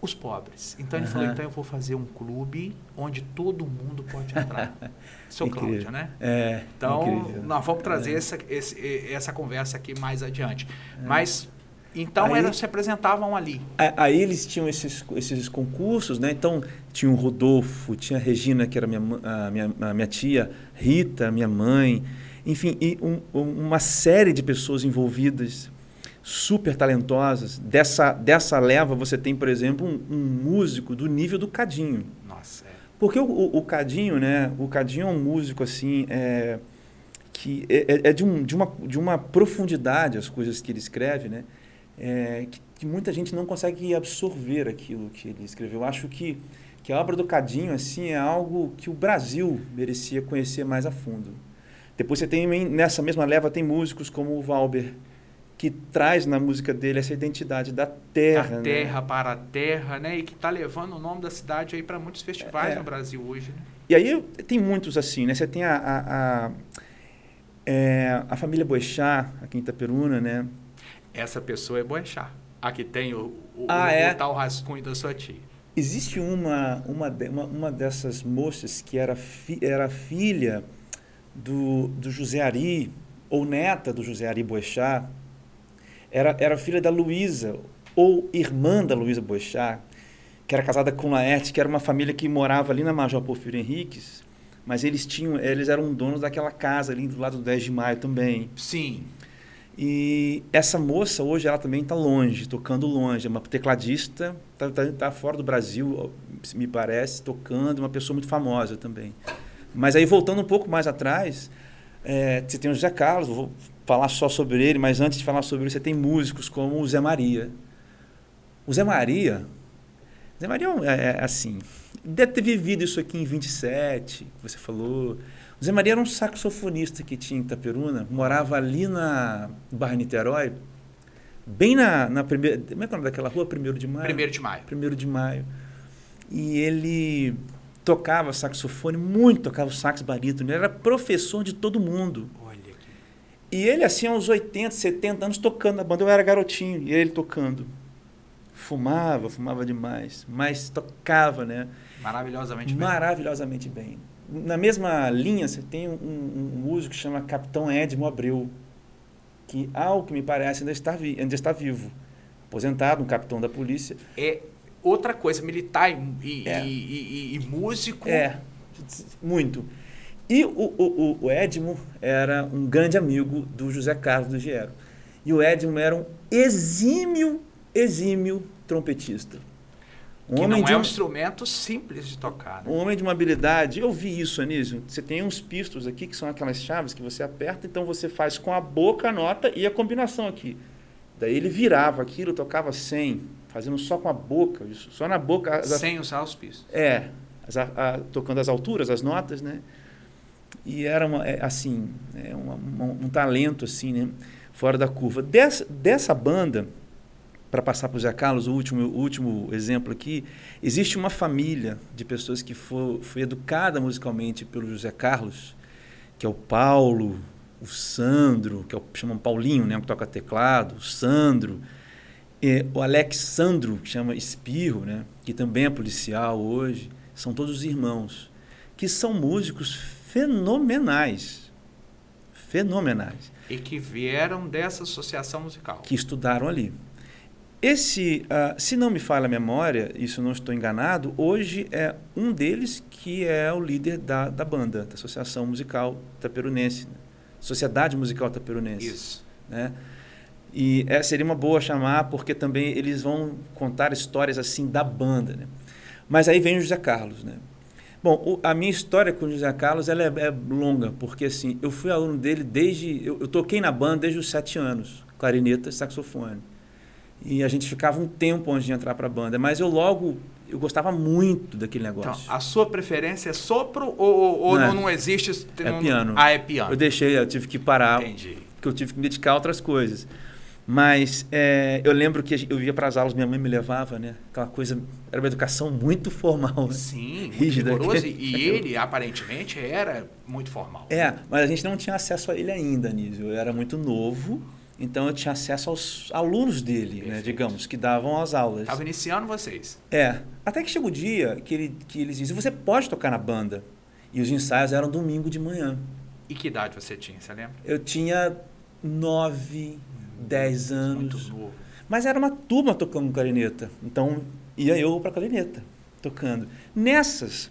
os pobres. Então ele uhum. falou, então eu vou fazer um clube onde todo mundo pode entrar. Seu Cláudio, né? É, então, incrível. nós vamos trazer é. essa, esse, essa conversa aqui mais adiante. É. Mas, então, aí, eles se apresentavam ali. Aí eles tinham esses, esses concursos, né? Então, tinha o Rodolfo, tinha a Regina, que era minha, a minha, a minha tia, Rita, minha mãe, enfim, e um, uma série de pessoas envolvidas super talentosas. Dessa, dessa leva, você tem, por exemplo, um, um músico do nível do Cadinho. Nossa, é. Porque o, o, o, Cadinho, né? O Cadinho é um músico, assim, é, que é, é, é, de, um, de, uma, de uma profundidade as coisas que ele escreve, né? É, que, que, muita gente não consegue absorver aquilo que ele escreveu. Eu acho que, que a obra do Cadinho, assim, é algo que o Brasil merecia conhecer mais a fundo. Depois você tem, nessa mesma leva, tem músicos como o Valber, que traz na música dele essa identidade da terra. Da né? terra para a terra, né? E que está levando o nome da cidade aí para muitos festivais é. no Brasil hoje. Né? E aí tem muitos assim, né? Você tem a, a, a, é, a família Boechat, aqui em Itaperuna, né? Essa pessoa é Boechat. A que tem o, o, ah, o, é? o tal rascunho da sua tia. Existe uma, uma, uma, uma dessas moças que era, fi, era filha do, do José Ari, ou neta do José Ari Boechat, era, era filha da Luísa, ou irmã da Luísa Boechat, que era casada com Laerte, que era uma família que morava ali na Major Porfírio Henriques, mas eles tinham, eles eram donos daquela casa ali do lado do 10 de maio também. Sim. E essa moça hoje ela também está longe, tocando longe, é uma tecladista, está tá, tá fora do Brasil, me parece, tocando, uma pessoa muito famosa também. Mas aí voltando um pouco mais atrás, é, você tem o José Carlos, vou falar só sobre ele, mas antes de falar sobre ele, você tem músicos como o Zé Maria. O Zé Maria, Zé Maria é, é assim, deve ter vivido isso aqui em 27, que você falou. O Zé Maria era um saxofonista que tinha em Itaperuna, morava ali na Barra Niterói, bem na, na primeira. Como é que é o nome daquela rua? Primeiro de maio? Primeiro de maio. Primeiro de maio. E ele tocava saxofone, muito tocava o sax barítono. Ele era professor de todo mundo. E ele, assim, aos 80, 70 anos, tocando na banda. Eu era garotinho, e ele tocando. Fumava, fumava demais, mas tocava, né? Maravilhosamente bem. Maravilhosamente bem. Na mesma linha, você tem um, um, um músico que chama Capitão Edmo Abreu, que, ao que me parece, ainda está, vi, ainda está vivo. Aposentado, um capitão da polícia. É outra coisa, militar e, é. e, e, e músico. É, muito. E o, o, o Edmo era um grande amigo do José Carlos do Giero. E o Edmo era um exímio, exímio trompetista. Um que homem não é um, um instrumento simples de tocar. Né? Um homem de uma habilidade. Eu vi isso, Anísio. Você tem uns pistos aqui que são aquelas chaves que você aperta, então você faz com a boca a nota e a combinação aqui. Daí ele virava aquilo, tocava sem, fazendo só com a boca, isso, só na boca. As, sem usar os pistos. É, as, a, a, tocando as alturas, as notas, né? E era uma, é, assim, é uma, um, um talento assim, né? Fora da curva. Dessa, dessa banda para passar para o Zé Carlos, o último, o último exemplo aqui, existe uma família de pessoas que foi, foi educada musicalmente pelo José Carlos, que é o Paulo, o Sandro, que é o, chamam Paulinho, né, que toca teclado, o Sandro, o Alexandro, que chama Espirro, né, que também é policial hoje, são todos irmãos, que são músicos fenomenais. Fenomenais. E que vieram dessa associação musical. Que estudaram ali. Esse, uh, se não me falha a memória, isso não estou enganado, hoje é um deles que é o líder da, da banda, da Associação Musical Taperunense, né? Sociedade Musical Taperunense. Isso. Né? E é, seria uma boa chamar, porque também eles vão contar histórias assim da banda. Né? Mas aí vem o José Carlos. Né? Bom, a minha história com o José Carlos ela é, é, longa, porque assim, eu fui aluno dele desde. Eu, eu toquei na banda desde os sete anos, clarineta e saxofone. E a gente ficava um tempo antes de entrar para a banda. Mas eu logo, eu gostava muito daquele negócio. Então, a sua preferência é sopro ou, ou não, não, existe? É não, piano. Ah, é piano. Eu deixei, eu tive que parar. Entendi. Porque eu tive que me dedicar a outras coisas. Mas é, eu lembro que eu ia para as aulas, minha mãe me levava, né? Aquela coisa, era uma educação muito formal. Né? Sim, muito rígida. Rigoroso, e ele, aparentemente, era muito formal. É, mas a gente não tinha acesso a ele ainda, Nísio. Eu era muito novo. Então eu tinha acesso aos alunos dele, né, digamos, que davam as aulas. Estava iniciando vocês. É. Até que chega o dia que, ele, que eles dizem, você pode tocar na banda. E os ensaios eram domingo de manhã. E que idade você tinha, você lembra? Eu tinha nove, dez anos. Muito novo. Mas era uma turma tocando clarineta. Então ia eu para clarineta, tocando. Nessas,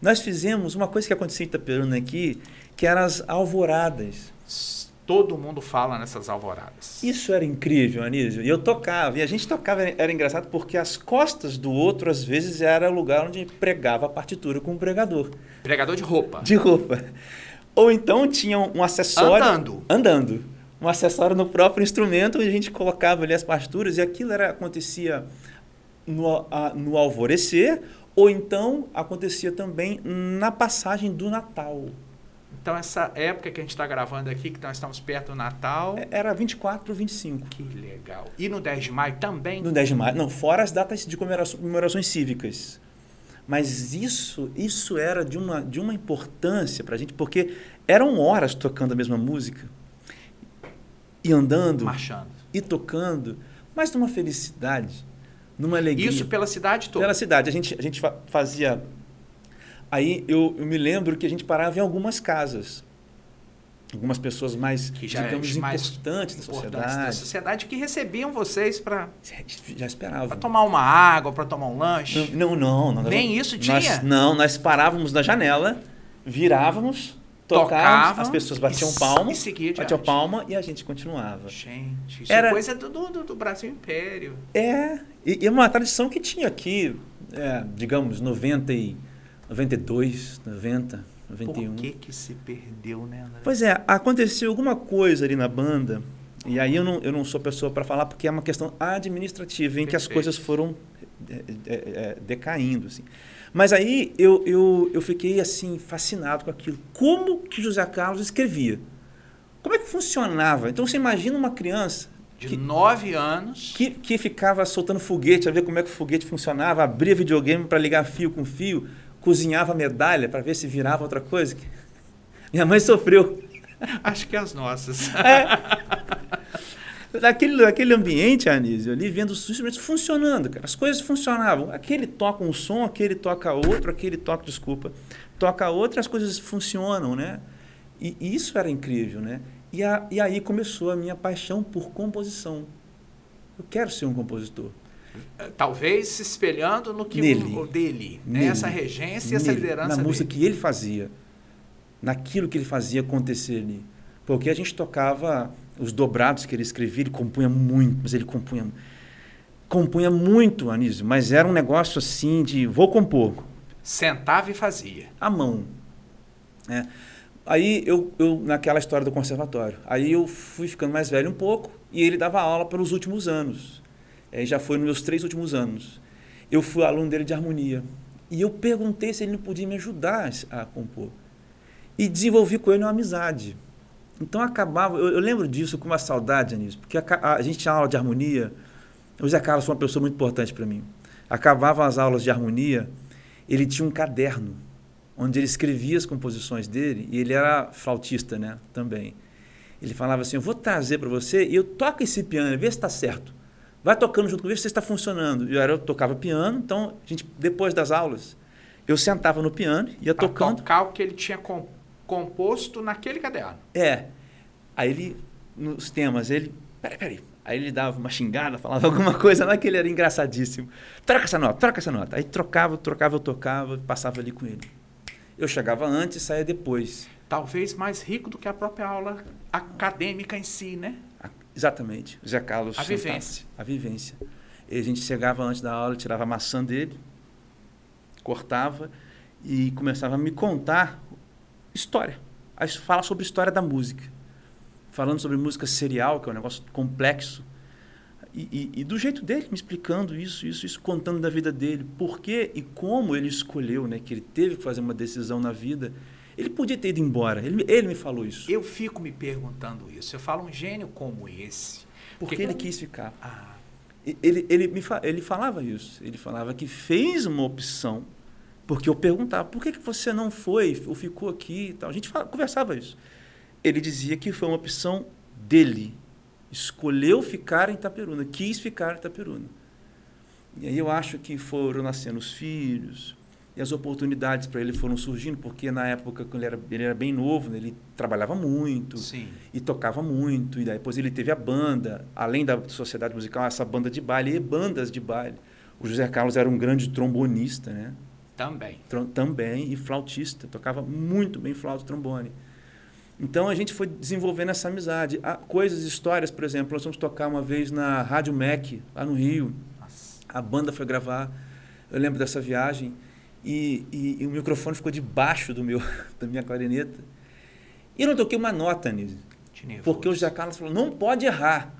nós fizemos uma coisa que acontecia em Itaperuna aqui, que eram as alvoradas todo mundo fala nessas alvoradas. Isso era incrível, Anísio. E eu tocava, e a gente tocava, era engraçado porque as costas do outro, às vezes, era o lugar onde pregava a partitura com o pregador. Pregador de roupa. De roupa. Ou então tinha um acessório. Andando. Andando. Um acessório no próprio instrumento, e a gente colocava ali as partituras, e aquilo era, acontecia no, a, no alvorecer, ou então acontecia também na passagem do Natal. Então, essa época que a gente está gravando aqui, que nós estamos perto do Natal. É, era 24 para 25. Que legal. E no 10 de maio também? No 10 de maio. Não, fora as datas de comemorações cívicas. Mas isso, isso era de uma, de uma importância para a gente, porque eram horas tocando a mesma música. E andando. Marchando. E tocando. Mas numa felicidade, numa alegria. Isso pela cidade toda? Pela cidade. A gente, a gente fazia Aí eu, eu, me lembro que a gente parava em algumas casas. Algumas pessoas mais, que já digamos, mais importantes da sociedade. Da sociedade que recebiam vocês para. Já esperavam. Para tomar uma água, para tomar um lanche. Não, não. não Nem nós, isso tinha? Nós, não, nós parávamos na janela, virávamos, tocávamos, as pessoas batiam palma. Batiam palma e a gente continuava. Gente, isso é Era, é coisa do, do, do Brasil Império. É, e, e é uma tradição que tinha aqui, é, digamos, 90 e 92, 90, 91. Por que que se perdeu, né, André? Pois é, aconteceu alguma coisa ali na banda, e aí eu não, eu não sou pessoa para falar, porque é uma questão administrativa, em Perfeito. que as coisas foram é, é, é, decaindo, assim. Mas aí eu, eu, eu fiquei, assim, fascinado com aquilo. Como que José Carlos escrevia? Como é que funcionava? Então, você imagina uma criança de que, nove anos. Que, que ficava soltando foguete, a ver como é que o foguete funcionava, abria videogame para ligar fio com fio, cozinhava medalha para ver se virava outra coisa. Minha mãe sofreu. Acho que as nossas. É. Naquele, naquele ambiente, Anísio, ali vendo os instrumentos funcionando, cara. As coisas funcionavam. Aquele toca um som, aquele toca outro, aquele toca, desculpa, toca outro, as coisas funcionam, né? E, e isso era incrível, né? E, a, e aí começou a minha paixão por composição. Eu quero ser um compositor talvez se espelhando no que nele, o, dele, né? essa regência e essa liderança na dele. música que ele fazia, naquilo que ele fazia acontecer ali, porque a gente tocava os dobrados que ele escrevia, ele compunha muito, mas ele compunha Compunha muito, Anísio, mas era um negócio assim de vou compor. Sentava e fazia. À mão. É. Aí eu, eu, naquela história do conservatório, aí eu fui ficando mais velho um pouco e ele dava aula pelos últimos anos. É, já foi nos meus três últimos anos. Eu fui aluno dele de harmonia. E eu perguntei se ele não podia me ajudar a compor. E desenvolvi com ele uma amizade. Então acabava, eu, eu lembro disso com uma saudade, Anísio, porque a, a, a, gente tinha aula de harmonia. O Zé Carlos foi uma pessoa muito importante para mim. Acabavam as aulas de harmonia, ele tinha um caderno onde ele escrevia as composições dele, e ele era flautista né, também. Ele falava assim: Eu vou trazer para você e eu toco esse piano, vê se está certo. Vai tocando junto comigo, vê se está funcionando. E eu, eu tocava piano, então, a gente, depois das aulas, eu sentava no piano, ia pra tocando. tocar o que ele tinha composto naquele caderno. É. Aí ele, nos temas, ele. Peraí, peraí. Aí ele dava uma xingada, falava alguma coisa lá que ele era engraçadíssimo. Troca essa nota, troca essa nota. Aí trocava, trocava, eu tocava, passava ali com ele. Eu chegava antes e saía depois. Talvez mais rico do que a própria aula acadêmica em si, né? Exatamente. O Zé Carlos. A vivência. A vivência. E a gente chegava antes da aula, tirava a maçã dele, cortava e começava a me contar história. Fala sobre história da música. Falando sobre música serial, que é um negócio complexo. E, e, e, do jeito dele, me explicando isso, isso, isso, contando da vida dele, por que e como ele escolheu, né, que ele teve que fazer uma decisão na vida. Ele podia ter ido embora, ele, ele me falou isso. Eu fico me perguntando isso. Eu falo um gênio como esse. Porque, porque ele quis ficar. Ah. Ele, ele, me, ele falava isso. Ele falava que fez uma opção, porque eu perguntava, por que, que você não foi ou ficou aqui e tal. A gente conversava isso. Ele dizia que foi uma opção dele, escolheu ficar em Itaperuna, quis ficar em Itaperuna. E aí eu acho que foram nascendo os filhos, e as oportunidades para ele foram surgindo, porque na época, quando ele era, ele era bem novo, né, ele trabalhava muito Sim. e tocava muito, e depois ele teve a banda, além da sociedade musical, essa banda de baile e bandas de baile. O José Carlos era um grande trombonista, né? Também. Também, e flautista, tocava muito bem flauta e trombone. Então a gente foi desenvolvendo essa amizade. Há coisas, histórias, por exemplo, nós fomos tocar uma vez na Rádio MEC, lá no Rio. Nossa. A banda foi gravar. Eu lembro dessa viagem. E, e, e, o microfone ficou debaixo do meu, da minha clarineta. E eu não toquei uma nota nisso. Porque o José Carlos falou, não pode errar.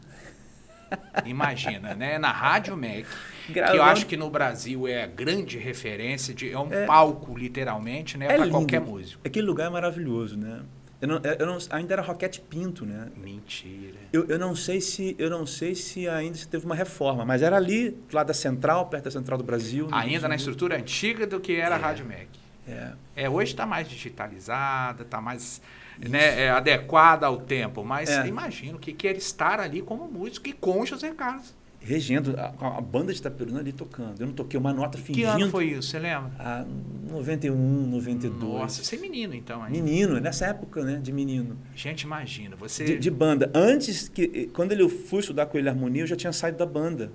Imagina, né? Na Rádio MEC, que eu acho que no Brasil é a grande referência, de, é um é, palco, literalmente, né? É para qualquer músico. Aquele lugar é maravilhoso, né? Eu não, eu não, ainda era Roquete Pinto, né? Mentira. Eu, eu não sei se eu não sei se ainda se teve uma reforma, mas era ali, lá da Central, perto da Central do Brasil. Ainda na estrutura antiga do que era é, a Rádio Mac. É. é hoje está mais digitalizada, está mais né, é, adequada ao tempo, mas é. imagino que quer estar ali como músico e com José Carlos regendo, a, a, banda de Itaperuna ali tocando. Eu não toquei uma nota fingindo. Que ano foi isso, você lembra? Ah, 91, 92. Nossa, você é menino então ainda. Menino, nessa época, né, de menino. Gente, imagina, você... De, de, banda. Antes, que quando eu fui estudar com ele harmonia, eu já tinha saído da banda.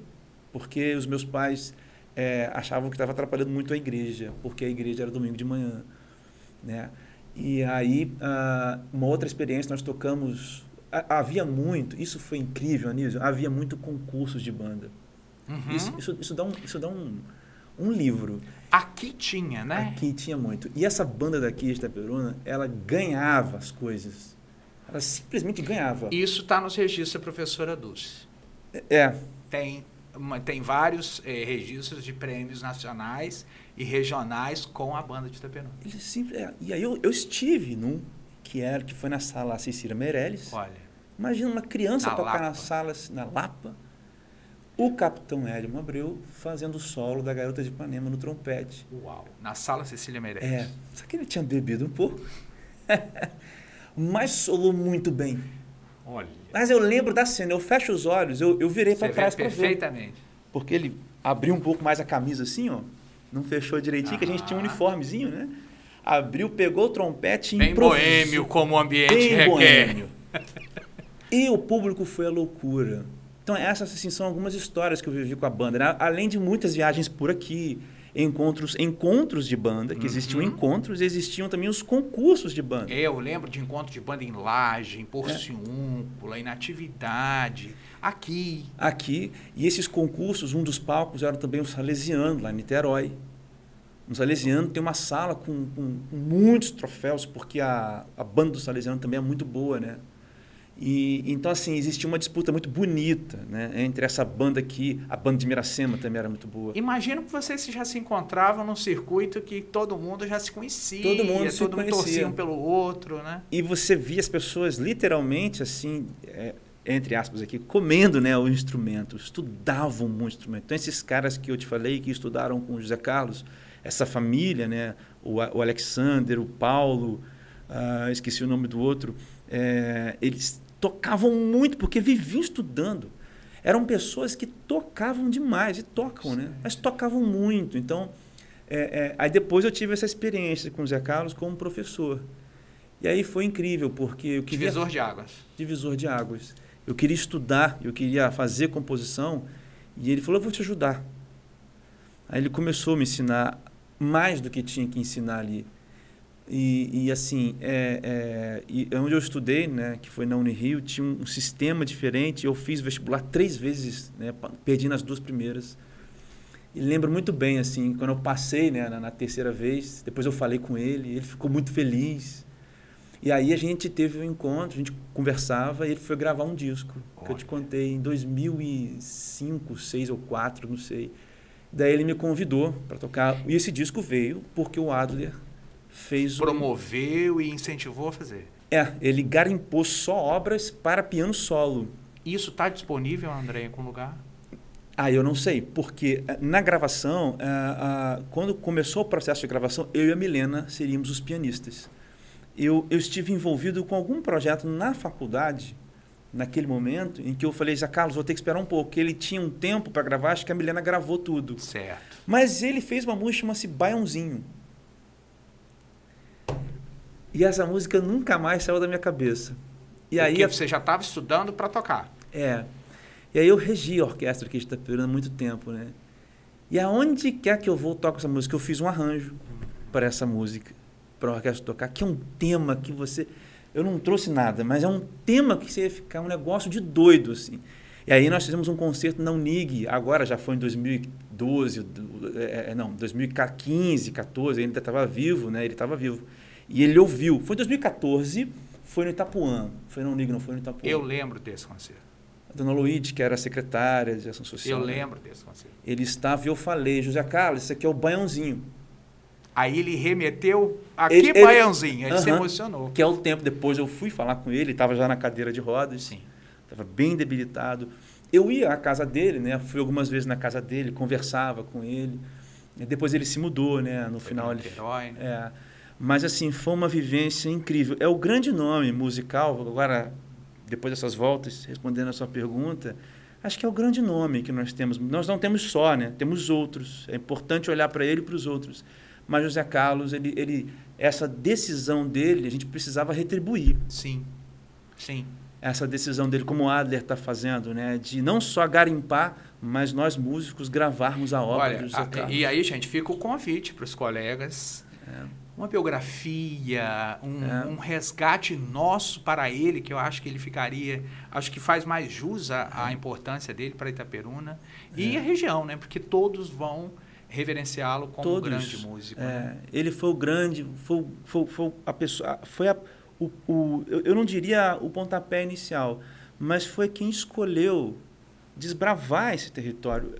Porque os meus pais é, achavam que estava atrapalhando muito a igreja, porque a igreja era domingo de manhã, né? E aí, ah, uma outra experiência, nós tocamos havia muito, isso foi incrível, Anísio, havia muito concursos de banda. Uhum. Isso, isso, isso, dá, um, isso dá um, um livro. Aqui tinha, né? Aqui tinha muito. E essa banda daqui de Itaperuna, ela ganhava as coisas. Ela simplesmente ganhava. Isso está nos registros da professora Dulce. É. Tem, uma, tem vários é, registros de prêmios nacionais e regionais com a banda de Itaperuna. Ele sempre, é, e aí eu, eu estive num que era que foi na sala Cecília Meirelles. Olha. Imagina uma criança na tocar Lapa. na sala, na Lapa, o capitão Hélio Abreu fazendo o solo da Garota de Ipanema no trompete. Uau! Na sala Cecília Meirelles. É. Só que ele tinha bebido um pouco. Mas solou muito bem. Olha. Mas eu lembro da cena, eu fecho os olhos, eu, eu virei para trás para ver. Perfeitamente. Porque ele abriu um pouco mais a camisa assim, ó. Não fechou direitinho, ah. que a gente tinha um uniformezinho, né? Abriu, pegou o trompete e Bem improvisou. boêmio como o ambiente Bem requer. Boêmio. E o público foi a loucura. Então, essas assim, são algumas histórias que eu vivi com a banda. Né? Além de muitas viagens por aqui. Encontros, encontros de banda, que existiam Uhum. encontros, e existiam também os concursos de banda. Eu lembro de encontro de banda em Laje, em Porciúncula, em Natividade, aqui. Aqui, e esses concursos, um dos palcos era também o Salesiano, lá em Niterói. O Salesiano tem uma sala com, com- com muitos troféus, porque a, a banda do Salesiano também é muito boa, né? E, então, assim, existia uma disputa muito bonita né? entre essa banda aqui, a banda de Miracema também era muito boa. Imagino que vocês já se encontravam num circuito que todo mundo já se conhecia. Todo mundo se todo mundo conhecia. torcia um pelo outro, né? E você via as pessoas literalmente, assim, é, entre aspas aqui, comendo né, o instrumento, estudavam muito o instrumento. Então, esses caras que eu te falei, que estudaram com o José Carlos, essa família, né, o, o Alexander, o Paulo, ah, esqueci o nome do outro, é, eles tocavam muito, porque viviam estudando. Eram pessoas que tocavam demais, e tocam, né? Mas tocavam muito. Então, é, é, aí depois eu tive essa experiência com o Zé Carlos como professor. E aí foi incrível, porque eu queria... Divisor de águas. Divisor de águas. Eu queria estudar, eu queria fazer composição, e ele falou, eu vou te ajudar. Aí ele começou a me ensinar mais do que tinha que ensinar ali. E, e assim, é, é, e onde eu estudei, né, que foi na Unirio, tinha um, um sistema diferente. Eu fiz vestibular três vezes, né, perdi nas duas primeiras. E lembro muito bem, assim, quando eu passei né, na, na terceira vez, depois eu falei com ele, ele ficou muito feliz. E aí a gente teve um encontro, a gente conversava e ele foi gravar um disco, que eu te Olha. contei em 2005, 6 ou 4, não sei. Daí ele me convidou para tocar. E esse disco veio porque o Adler fez um- Promoveu e incentivou a fazer. É, ele garimpou só obras para piano solo. Isso está disponível, André, em algum lugar? Ah, eu não sei, porque eh, na gravação, ah, ah, quando começou o processo de gravação, eu e a Milena seríamos os pianistas. Eu, eu estive envolvido com algum projeto na faculdade, naquele momento, em que eu falei, Zé Carlos, vou ter que esperar um pouco, porque ele tinha um tempo para gravar, acho que a Milena gravou tudo. Certo. Mas ele fez uma música que chama-se Baiãozinho. E essa música nunca mais saiu da minha cabeça. E aí Porque a você já estava estudando para tocar. é. E aí eu regi a orquestra aqui de Itapiruna há muito tempo, né? E aonde quer que eu vou toco essa música, eu fiz um arranjo para essa música, para a orquestra tocar, que é um tema que você... Eu não trouxe nada, mas é um tema que você ia ficar um negócio de doido, assim. E aí nós fizemos um concerto na Unig, agora já foi em 2012, do- é, é, não, 2015, 14, ele ainda estava vivo, né? Ele estava vivo. E ele ouviu. Foi em 2014, foi no Itapuã. Foi na Unig, não foi no Itapuã. Eu lembro desse concerto. A dona Luíde, que era secretária de ação social. Eu né? lembro desse concerto. Ele estava e eu falei, José Carlos, isso aqui é o Baiãozinho, Aí ele remeteu a Ele- que ele- baiãozinho? Ele se Aham. emocionou. que é o tempo depois eu fui falar com ele, ele estava já na cadeira de rodas, Sim. estava bem debilitado. Eu ia à casa dele, né? Fui algumas vezes na casa dele, conversava com ele. E depois ele se mudou, né? No Foi final no ele Niterói, né? É, mas assim, foi uma vivência incrível. É o grande nome musical, agora, depois dessas voltas, respondendo a sua pergunta, acho que é o grande nome que nós temos. Nós não temos só, né? Temos outros. É importante olhar para ele e para os outros. Mas José Carlos, ele, ele, essa decisão dele, a gente precisava retribuir. Sim. Sim. Essa decisão dele, como o Adler está fazendo, né? De não só garimpar, mas nós músicos gravarmos a obra Olha, José a- Carlos. e aí, gente, fica o convite para os colegas. É. Uma biografia, um, É. um resgate nosso para ele, que eu acho que ele ficaria. Acho que faz mais jus à, à importância dele para Itaperuna. E É. a região, né? Porque todos vão reverenciá-lo como um Todos. grande músico. É, né? ele foi o grande, foi, foi, foi a pessoa, foi a, o, o, eu não diria o pontapé inicial, mas foi quem escolheu desbravar esse território,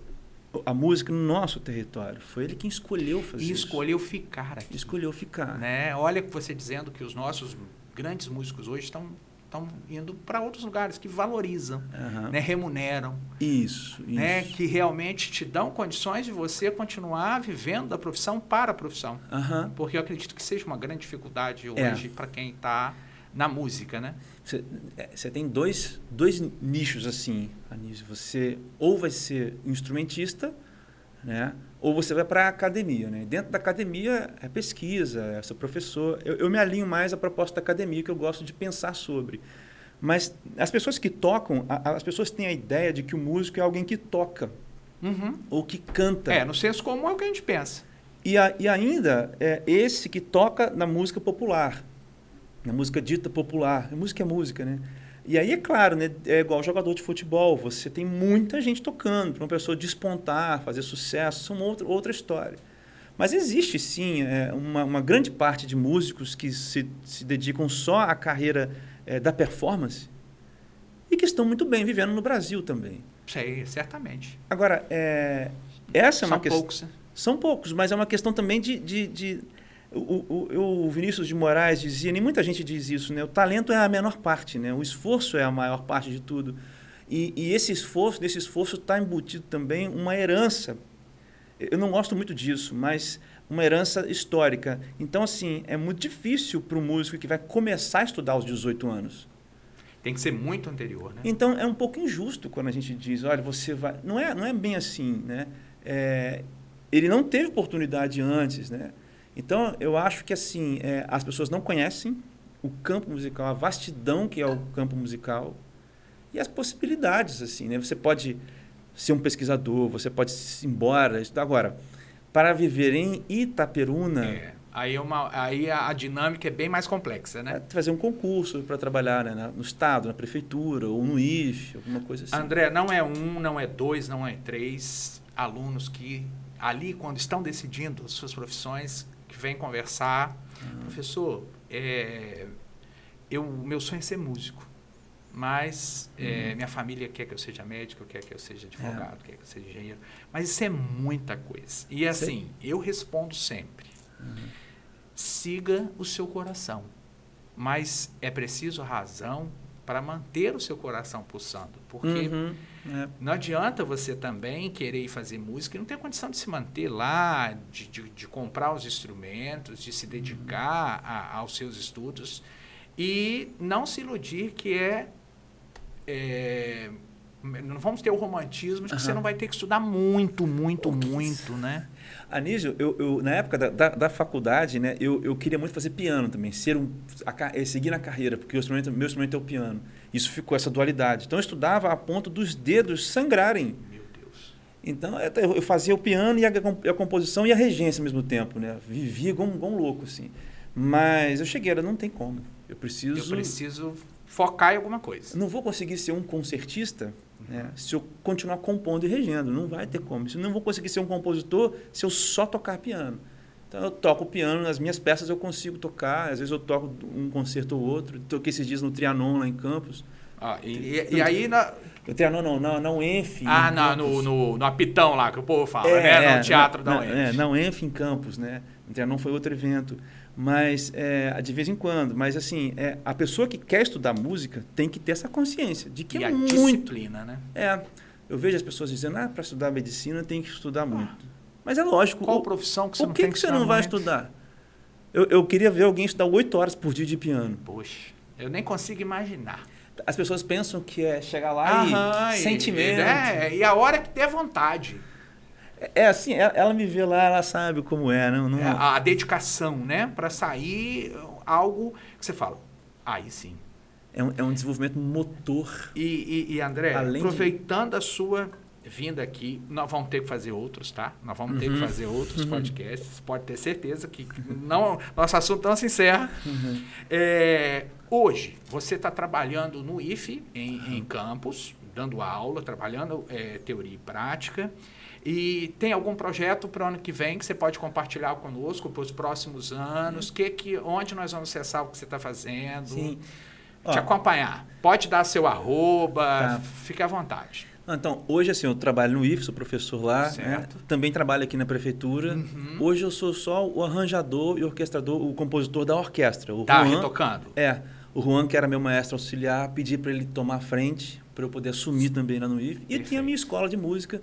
a música no nosso território. Foi ele quem escolheu fazer E isso. escolheu ficar aqui. Escolheu ficar. Né? Olha você dizendo que os nossos grandes músicos hoje estão estão indo para outros lugares que valorizam, Aham. né? remuneram, Isso, isso. né? que realmente te dão condições de você continuar vivendo da profissão para a profissão. Aham. Porque eu acredito que seja uma grande dificuldade É. hoje para quem está na música, né? Você, é, você tem dois, dois nichos assim, Anísio. Você ou vai ser instrumentista, né? ou você vai para a academia. Né? Dentro da academia é pesquisa, é ser professor. Eu, eu me alinho mais à proposta da academia, que eu gosto de pensar sobre. Mas as pessoas que tocam, as pessoas têm a ideia de que o músico é alguém que toca. Uhum. ou que canta. É, no senso comum é o que a gente pensa. E, a- e ainda é esse que toca na música popular, na música dita popular. A música é música, né? E aí, é claro, né, é igual jogador de futebol, você tem muita gente tocando, para uma pessoa despontar, fazer sucesso, isso é uma outra, outra história. Mas existe, sim, é, uma, uma grande parte de músicos que se, se dedicam só à carreira é, da performance e que estão muito bem vivendo no Brasil também. Sei, certamente. Agora, é, essa é uma São questão... poucos, né? São poucos, mas é uma questão também de. de, de- o, o, o Vinícius de Moraes dizia, nem muita gente diz isso, né? O talento é a menor parte, né? O esforço é a maior parte de tudo. E, e esse esforço, nesse esforço está embutido também uma herança. Eu não gosto muito disso, mas uma herança histórica. Então, assim, é muito difícil para o músico que vai começar a estudar aos 18 anos. Tem que ser muito anterior, né? Então é um pouco injusto quando a gente diz, olha, você vai. Não é, não é bem assim, né? É, ele não teve oportunidade antes, né? Então eu acho que assim é, as pessoas não conhecem o campo musical, a vastidão que é o campo musical e as possibilidades assim, né? Você pode ser um pesquisador, você pode ir embora, estudar agora para viver em Itaperuna. É. Aí, é uma, aí a, dinâmica é bem mais complexa, é né? fazer um concurso para trabalhar né, no estado, na prefeitura ou no IF, alguma coisa assim. André, não é um, não é dois, não é três alunos que ali, quando estão decidindo suas profissões, vêm conversar, professor, é, eu, meu sonho é ser músico, mas é, minha família quer que eu seja médico, quer que eu seja advogado, quer que eu seja engenheiro, mas isso é muita coisa. E assim, eu respondo sempre, siga o seu coração, mas é preciso razão para manter o seu coração pulsando, porque Uhum, é. não adianta você também querer fazer música e não ter condição de se manter lá, de, de, de comprar os instrumentos, de se dedicar a- aos seus estudos e não se iludir que é, é, não vamos ter o romantismo de que você Aham. não vai ter que estudar muito, muito, muito, né? Anísio, eu, eu, na época da, da, da faculdade, né, eu, eu queria muito fazer piano também, ser um, a eh, seguir na carreira, porque o instrumento, meu instrumento é o piano. Isso ficou essa dualidade. Então eu estudava a ponto dos dedos sangrarem. Meu Deus. Então eu fazia o piano e a, com- a composição e a regência ao mesmo tempo, né? Vivia igual, um- igual um louco assim. Mas eu cheguei, era, não tem como. Eu preciso, Eu preciso focar em alguma coisa. não vou conseguir ser um concertista né, se eu continuar compondo e regendo. Não vai ter como. Eu não vou conseguir ser um compositor se eu só tocar piano. Então eu toco piano, nas minhas peças eu consigo tocar. Às vezes eu toco um concerto ou outro. Toquei esses dias no Trianon lá em Campos. Ah, e, e- e aí, na, No Trianon não, não, não Enf. ah, na- no, no, no apitão lá que o povo fala, É, né? No teatro não, da não, UENF. É, não Enf em Campos, né? No Trianon foi outro evento. Mas é, de vez em quando. Mas assim, é, a pessoa que quer estudar música tem que ter essa consciência de que E é a muito disciplina, né? É, eu vejo as pessoas dizendo, ah, para estudar medicina tem que estudar muito. Mas é lógico. Qual o, profissão que você não tem que que você não vai estudar? Eu, eu queria ver alguém estudar oito horas por dia de piano. Poxa, eu nem consigo imaginar. As pessoas pensam que é chegar lá Aham, e e- sentimento. É, e a hora que der vontade. É, assim, ela, ela me vê lá, ela sabe como é, não, não É, a dedicação, né? Para sair algo que você fala, aí sim. é, um, é um desenvolvimento motor. E, e- e, André, Além de- aproveitando a sua vinda aqui, nós vamos ter que fazer outros, tá? Nós vamos ter que Uhum. fazer outros podcasts. Pode ter certeza que não, nosso assunto não se encerra. Uhum. É, hoje, você está trabalhando no IFE, em, Uhum. em campus, dando aula, trabalhando é, teoria e prática. E tem algum projeto para o ano que vem que você pode compartilhar conosco para os próximos anos? Que, que, onde nós vamos acessar o que você está fazendo? Sim. Te Ó, acompanhar. Pode dar seu arroba, Tá. fique à vontade. Ah, Então, hoje assim, eu trabalho no IF, sou professor lá, né? Também trabalho aqui na prefeitura. Uhum. Hoje eu sou só o arranjador e orquestrador, o compositor da orquestra. O Tá Juan- retocando? É, o Juan, que era meu maestro auxiliar, pedi para ele tomar a frente, para eu poder assumir também lá no IF. E Perfeito. tinha a minha escola de música.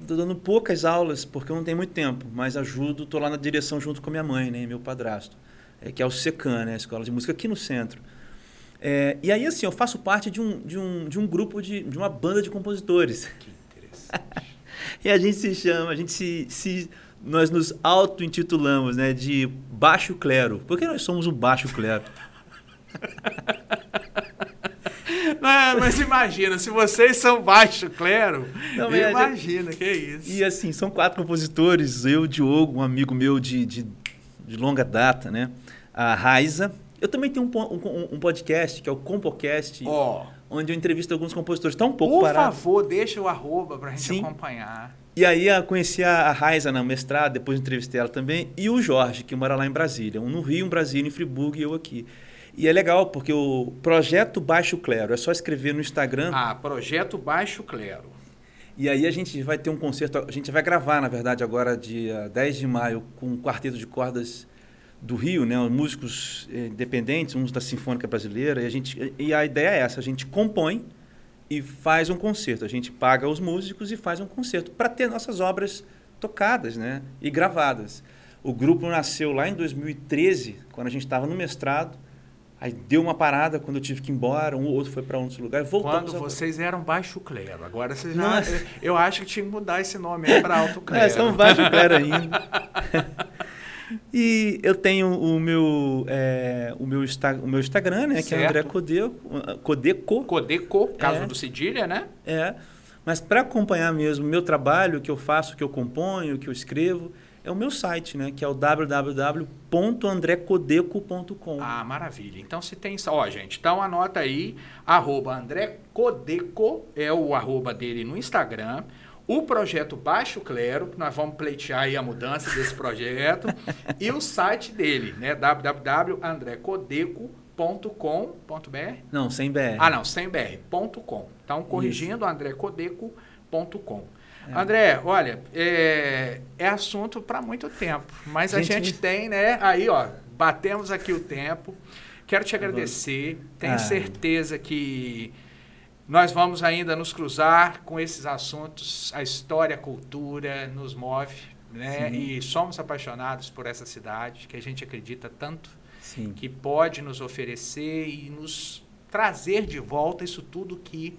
Estou dando poucas aulas, porque eu não tenho muito tempo, mas ajudo, estou lá na direção junto com a minha mãe, né, meu padrasto, é, que é o SECAN, né, a escola de música aqui no centro. É, e aí, assim, eu faço parte de um, de um, de um grupo, de, de uma banda de compositores. Que interessante. E a gente se chama, a gente se, se nós nos auto-intitulamos, né, de baixo clero. Porque nós somos o baixo clero. É, mas imagina, se vocês são baixo clero, Não, imagina, que é isso. E assim, são quatro compositores, eu, Diogo, um amigo meu de, de, de longa data, né? A Raiza. Eu também tenho um, um, um podcast, que é o Compocast. Oh onde eu entrevisto alguns compositores. Está um pouco Por parado. Por favor, deixa o arroba para a gente Sim. acompanhar. E aí eu conheci a Raiza na mestrado, depois entrevistei ela também, e o Jorge, que mora lá em Brasília. Um no Rio, um Brasília, em Friburgo e eu aqui. E é legal, porque o Projeto Baixo Clero, é só escrever no Instagram. Ah, Projeto Baixo Clero. E aí a gente vai ter um concerto, a gente vai gravar, na verdade, agora dia 10 de maio, com um quarteto de cordas do Rio, né, músicos eh, independentes, uns da Sinfônica Brasileira, e a, gente, e a ideia é essa, a gente compõe e faz um concerto. A gente paga os músicos e faz um concerto para ter nossas obras tocadas né, e gravadas. O grupo nasceu lá em 2013, quando a gente estava no mestrado, Aí deu uma parada quando eu tive que ir embora, um ou outro foi para outro lugar. Voltamos quando vocês eram baixo clero. Agora vocês já. Eu acho que tinha que mudar esse nome para alto clero. É, são baixo clero ainda. E eu tenho o meu, é, o meu, o meu Instagram, né? Certo. Que é André Codeco. Codeco. Codeco, caso é. do Cedilha, né? É. Mas para acompanhar mesmo o meu trabalho, o que eu faço, o que eu componho, o que eu escrevo, é o meu site, né? Que é o www.andrecodeco.com. Ah, maravilha. Então, se tem... Ó, gente, então anota aí, arroba André Codeco, é o arroba dele no Instagram o projeto Baixo Clero, que nós vamos pleitear aí a mudança desse projeto, e o site dele, né, www.andrecodeco.com.br. Não, sem BR. Ah, não, sem BR.com. Então, corrigindo, andrecodeco.com. É. André, olha, é, é assunto para muito tempo, mas gente, a gente tem, né? Aí, ó, batemos aqui o tempo. Quero te agradecer. Tenho ah. certeza que nós vamos ainda nos cruzar com esses assuntos. A história, a cultura nos move, né? Sim. E somos apaixonados por essa cidade que a gente acredita tanto Sim. que pode nos oferecer e nos trazer de volta isso tudo que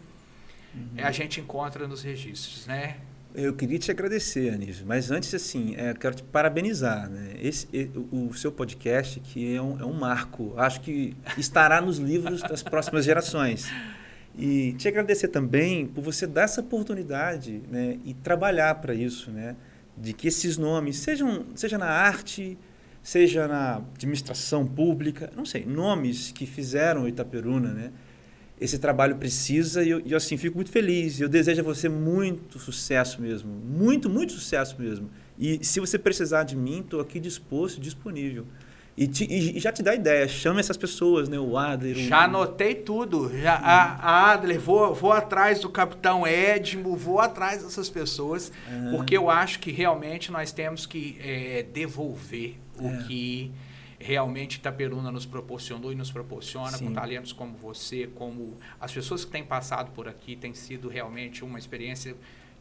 uhum. a gente encontra nos registros, né? Eu queria te agradecer, Anísio, mas antes, assim, é, quero te parabenizar. Né? Esse, o, o seu podcast que é um, é um marco, acho que estará nos livros das próximas gerações. E te agradecer também por você dar essa oportunidade né, e trabalhar para isso, né, de que esses nomes, sejam, seja na arte, seja na administração pública, não sei, nomes que fizeram Itaperuna, né, esse trabalho precisa e eu, eu, assim fico muito feliz. Eu desejo a você muito sucesso mesmo, muito, muito sucesso mesmo. E se você precisar de mim, estou aqui disposto, disponível. E, te, e, já te dá ideia, chama essas pessoas, né? O Adler. Já anotei tudo. Já, a, a Adler, vou, vou atrás do capitão Edmo, vou atrás dessas pessoas, ah. porque eu acho que realmente nós temos que é, devolver é. o que realmente Itaperuna nos proporcionou e nos proporciona Sim. com talentos como você, como as pessoas que têm passado por aqui, tem sido realmente uma experiência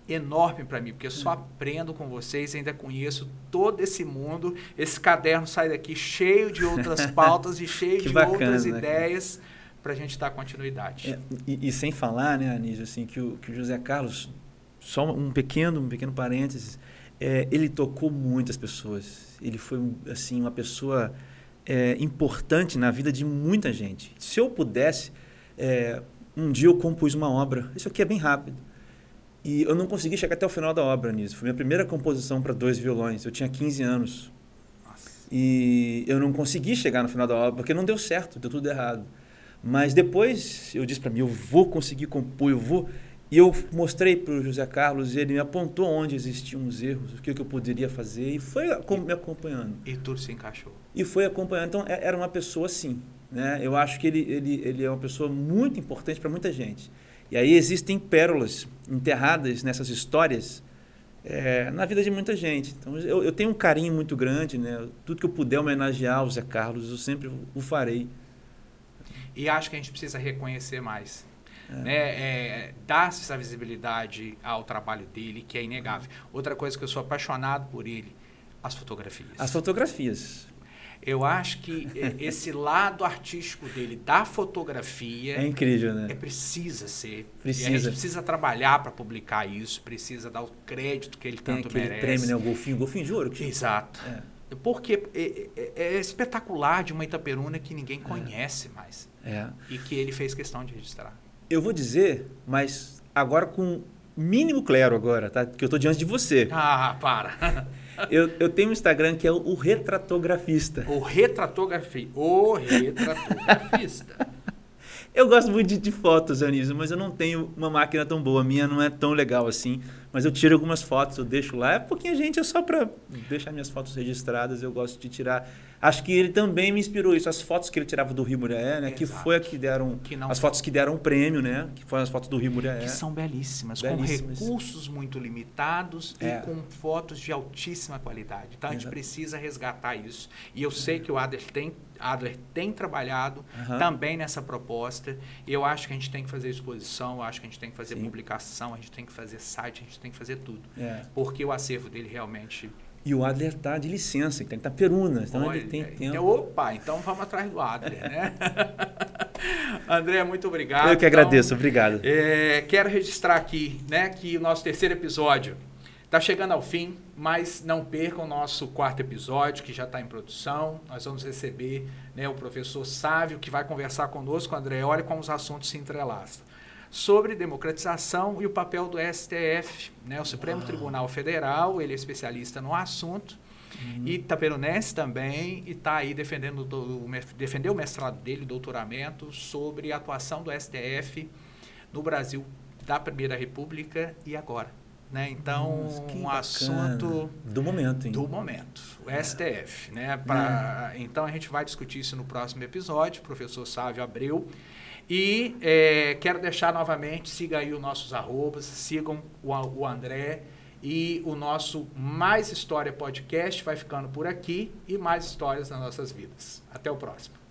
enorme para mim, porque eu só aprendo com vocês, ainda conheço todo esse mundo. Esse caderno sai daqui cheio de outras pautas e cheio de bacana, outras né, ideias para a gente dar continuidade. É, e, e, sem falar, né, Anísio, assim, que o, que o José Carlos, só um pequeno, um pequeno parênteses, é, ele tocou muitas pessoas. Ele foi assim uma pessoa é, importante na vida de muita gente. Se eu pudesse, é, um dia eu compus uma obra. Isso aqui é bem rápido e eu não consegui chegar até o final da obra nisso. Foi minha primeira composição para dois violões. Eu tinha 15 anos. Nossa. E eu não consegui chegar no final da obra porque não deu certo, deu tudo errado. Mas depois eu disse para mim, eu vou conseguir compor, eu vou. E eu mostrei para o José Carlos e ele me apontou onde existiam os erros, o que, que eu poderia fazer e foi e, me acompanhando. E tudo se encaixou. E foi acompanhando. Então é, era uma pessoa assim. Né? Eu acho que ele, ele, ele é uma pessoa muito importante para muita gente. E aí existem pérolas enterradas nessas histórias é, na vida de muita gente. Então eu, eu, tenho um carinho muito grande, né? Tudo que eu puder homenagear o Zé Carlos, eu sempre o farei. E acho que a gente precisa reconhecer mais. É. Né? É, dar essa visibilidade ao trabalho dele, que é inegável. Outra coisa que eu sou apaixonado por ele, as fotografias. As fotografias. Eu acho que esse lado artístico dele, da fotografia. É incrível, né? É, precisa ser. Precisa. Precisa trabalhar para publicar isso, precisa dar o crédito que ele Tem tanto merece. prêmio, né? O golfinho, golfinho de ouro. Exato. É. Porque é, é, é, espetacular de uma Itaperuna que ninguém é. conhece mais. É. E que ele fez questão de registrar. Eu vou dizer, mas agora com mínimo clero agora, tá? Que eu estou diante de você. Ah, para. eu, eu tenho um Instagram que é o Retratografista. O Retratografista. O Retratografista. eu gosto muito de, de fotos, Anísio, mas eu não tenho uma máquina tão boa. A minha não é tão legal assim. Mas eu tiro algumas fotos, eu deixo lá. É pouquinha gente, é só para deixar minhas fotos registradas. Eu gosto de tirar Acho que ele também me inspirou isso. As fotos que ele tirava do Rio Muriaé, né? Exato. Que foi a que deram. Que as fotos que deram o prêmio, né? Que foram as fotos do Rio Muriaé. Que são belíssimas, belíssimas. com recursos muito limitados é. e com fotos de altíssima qualidade. Então a gente precisa resgatar isso. E eu sei que o Adler tem, Adler tem trabalhado uhum. também nessa proposta. Eu acho que a gente tem que fazer exposição, eu acho que a gente tem que fazer Sim. publicação, a gente tem que fazer site, a gente tem que fazer tudo. É. Porque o acervo dele realmente e o Adler está de licença, ele está Peruna, então Olha, ele tem tempo. Então, opa, então vamos atrás do Adler, né? André, muito obrigado. Eu que agradeço, então, obrigado. É, quero registrar aqui né, que o nosso terceiro episódio está chegando ao fim, mas não percam o nosso quarto episódio, que já está em produção. Nós vamos receber né, o professor Sávio, que vai conversar conosco, André. Olha como os assuntos se entrelaçam sobre democratização e o papel do STF, né? o Supremo Uau. Tribunal Federal, ele é especialista no assunto, uhum. e Taperonense também, e está aí defendendo do, defendeu o mestrado dele, doutoramento, sobre a atuação do STF no Brasil da Primeira República e agora. Né? Então, Nossa, um bacana. assunto do momento, hein? do momento, o é. STF, né? Pra, é. Então a gente vai discutir isso no próximo episódio. Professor Sávio Abreu e é, quero deixar novamente, siga aí os nossos arrobas, sigam o, o André e o nosso Mais História Podcast vai ficando por aqui e mais histórias nas nossas vidas. Até o próximo.